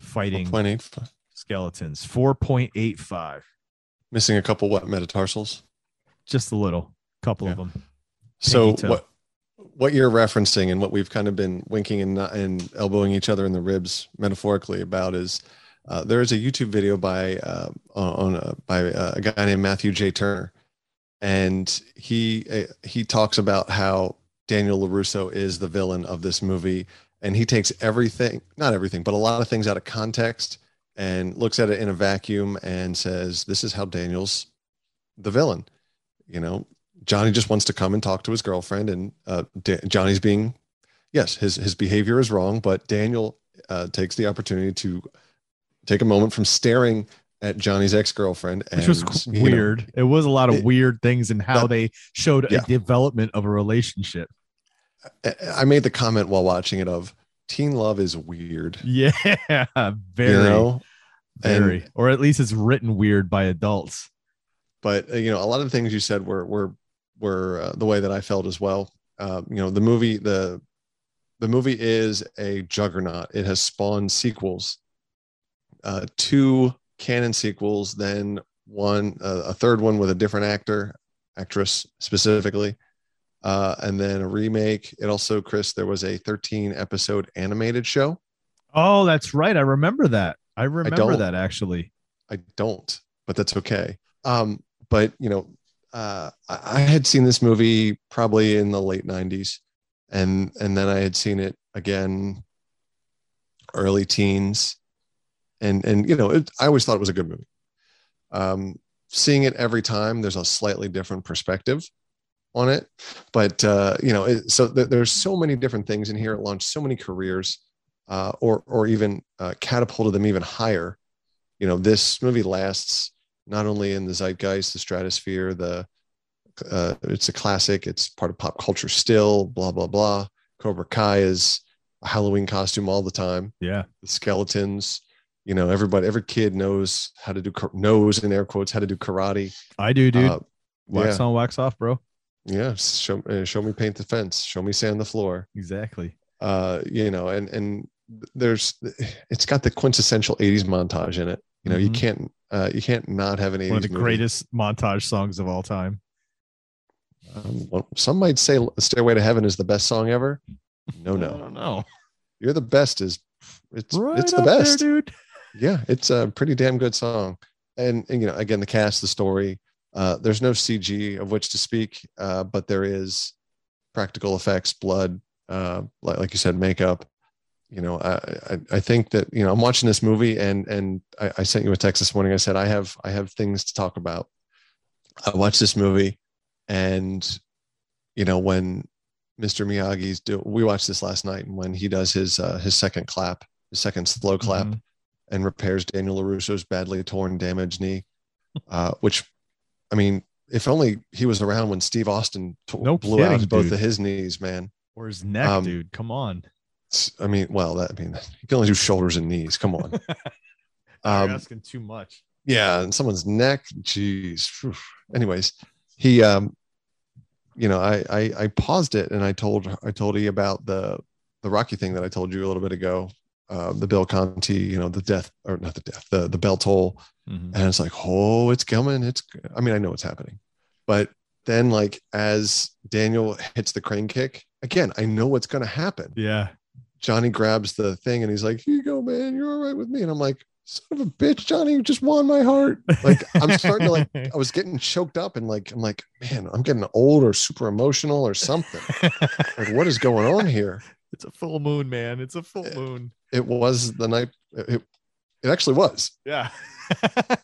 Fighting 4.85. skeletons, 4.85, Missing a couple what metatarsals. just a little, couple of Yeah. them. So toe. what what you're referencing and what we've kind of been winking and and elbowing each other in the ribs metaphorically about is uh, there is a YouTube video by uh, on uh, by uh, a guy named Matthew J. Turner, and he uh, he talks about how Daniel Larusso is the villain of this movie, and he takes everything, not everything, but a lot of things out of context and looks at it in a vacuum and says, "This is how Daniel's the villain." You know, Johnny just wants to come and talk to his girlfriend, and uh, Da- Johnny's being, yes, his his behavior is wrong, but Daniel uh, takes the opportunity to take a moment from staring at Johnny's ex girlfriend, which was you know, weird. it was a lot of it- weird things in how that- they showed Yeah. a development of a relationship. I- I made the comment while watching it of teen love is weird, Yeah, very, you know, very, and- or at least it's written weird by adults. but uh, you know a lot of the things you said were were were uh, the way that I felt as well. Uh, you know the movie the the movie is a juggernaut. It has spawned sequels, uh, two canon sequels, then one uh, a third one with a different actor actress specifically, uh, and then a remake. It also Chris there was a 13 episode animated show. Oh, that's right. I remember that. I remember don't. that actually. I don't, but that's okay. Um, but you know, uh, I, had seen this movie probably in the late '90s, and and then I had seen it again, early teens, and and you know, it, I always thought it was a good movie. Um, seeing it every time, there's a slightly different perspective on it, but uh, you know, it, so th- there's so many different things in here. It launched so many careers, uh, or or even uh, catapulted them even higher you know this movie lasts not only in the zeitgeist the stratosphere the uh, it's a classic it's part of pop culture still blah blah blah cobra kai is a halloween costume all the time Yeah. the skeletons you know everybody every kid knows how to do knows in air quotes how to do karate I do, dude. Uh, wax yeah on, wax off, bro. yeah show, uh, show me paint the fence show me sand the floor Exactly. uh you know and and there's it's got the quintessential 80s montage in it you know you Mhm. can't uh you can't not have an 80s One of the movie. greatest montage songs of all time. Um, well, some might say "Stairway to Heaven" is the best song ever. No, no. I no, you're the best. Is it's Right it's the up there, best. dude. Yeah, it's a pretty damn good song. And, and you know, again, the cast, the story. Uh, there's no CG of which to speak, uh, but there is practical effects, blood, uh, like, like you said, makeup. You know, I, I think that you know I'm watching this movie and and I, I sent you a text this morning. I said I have I have things to talk about. I watched this movie, and you know when Mr. Miyagi's do we watched this last night, and when he does his uh, his second clap, his second slow clap, Mhm. and repairs Daniel LaRusso's badly torn, damaged knee, uh, which, I mean, if only he was around when Steve Austin t- No blew out both dude. of his knees, man. Or his neck, Um, dude. Come on. I mean, well, that I mean, you can only do shoulders and knees. Come on. You're um, asking too much. yeah, and someone's neck. Jeez. Anyways, he, um, you know, I, I I paused it and I told I told E about the the Rocky thing that I told you a little bit ago. Uh, the Bill Conti, you know, the death or not the death, the the bell toll Mhm. and it's like oh it's coming it's i mean i know it's happening but then like as daniel hits the crane kick again i know what's going to happen Yeah. Johnny grabs the thing and he's like here you go man you're all right with me and i'm like son of a bitch johnny you just won my heart like i'm starting to like i was getting choked up and like i'm like man i'm getting old or super emotional or something like what is going on here it's a full moon, man. It's a full moon. it was the night it, it actually was Yeah. but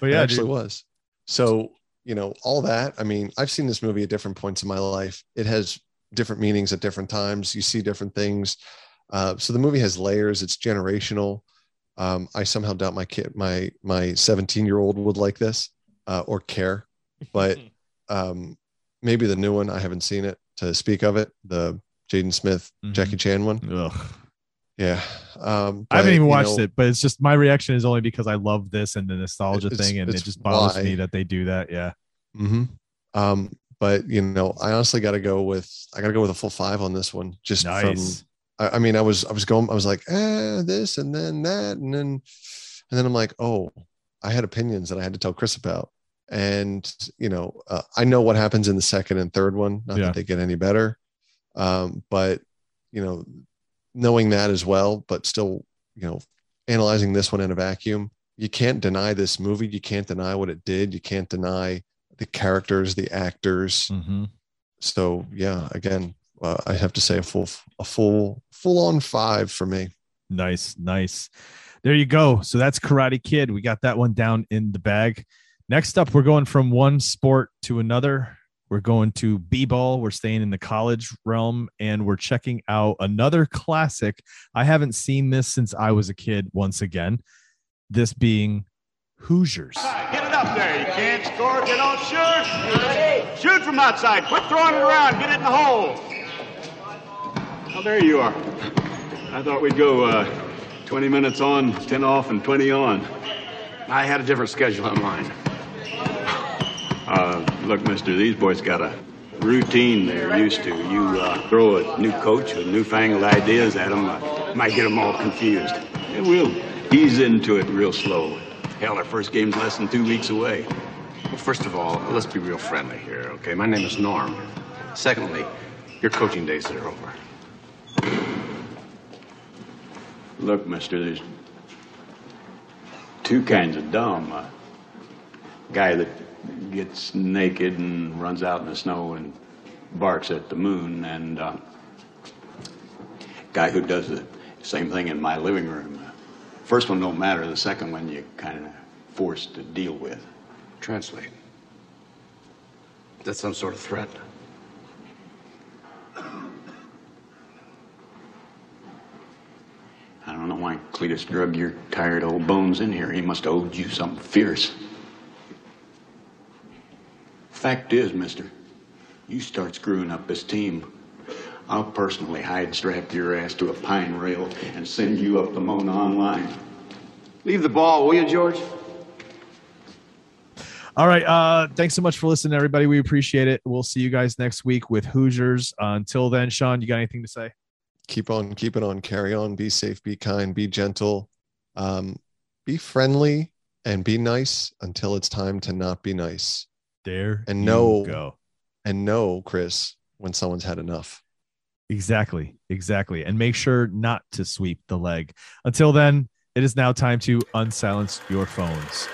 it yeah, actually dude. was. So, you know, all that. I mean, I've seen this movie at different points in my life. It has different meanings at different times. You see different things. Uh, so the movie has layers. It's generational. Um, I somehow doubt my kid, my my 17 year old would like this uh, or care, but um, maybe the new one. I haven't seen it to speak of it. The Jaden Smith, Mhm. Jackie Chan one. Ugh. Yeah, um, I haven't even watched know, it, but it's just my reaction is only because I love this and the nostalgia thing, and it just bothers why. me that they do that. Yeah. hmm Um, but you know, I honestly got to go with I got to go with a full five on this one. Just from I, I mean, I was I was going I was like, eh, this and then that and then and then I'm like, oh, I had opinions that I had to tell Chris about, and you know, uh, I know what happens in the second and third one. Not Yeah. that they get any better, um, but you know, knowing that as well, but still, you know, analyzing this one in a vacuum, you can't deny this movie. You can't deny what it did. You can't deny the characters, the actors. hmm So yeah, again, uh, I have to say a full, a full, full on five for me. Nice, nice. There you go. So that's Karate Kid. We got that one down in the bag. Next up, we're going from one sport to another. We're going to B ball. We're staying in the college realm and we're checking out another classic. I haven't seen this since I was a kid, once again. This being Hoosiers. Get it up there. You can't score if you don't shoot. Shoot from outside. Quit throwing it around. Get it in the hole. Oh, there you are. I thought we'd go uh, 20 minutes on, 10 off, and 20 on. I had a different schedule in mind. Uh, look, mister, these boys got a routine they're used to. You uh, throw a new coach with newfangled ideas at them, uh, might get them all confused. And we'll ease into it real slow. Hell, our first game's less than two weeks away. Well, first of all, let's be real friendly here, okay? My name is Norm. Secondly, your coaching days are over. Look, mister, there's two kinds of dumb. A guy that gets naked and runs out in the snow and barks at the moon, and uh, guy who does the same thing in my living room. First one don't matter. The second one you kind of forced to deal with. Translate. That's some sort of threat. I don't know why Cletus drug your tired old bones in here. He must have owed you something fierce. Fact is, mister, you start screwing up this team. I'll personally hide strap your ass to a pine rail and send you up the Monon line. Leave the ball, will you, George? All right. Uh, thanks so much for listening, everybody. We appreciate it. We'll see you guys next week with Hoosiers. Uh, until then, Sean, you got anything to say? Keep on keeping on, carry on, be safe, be kind, be gentle, um, be friendly, and be nice until it's time to not be nice. There And you no- go. And know, Chris, when someone's had enough. Exactly. Exactly. And make sure not to sweep the leg. Until then, it is now time to unsilence your phones.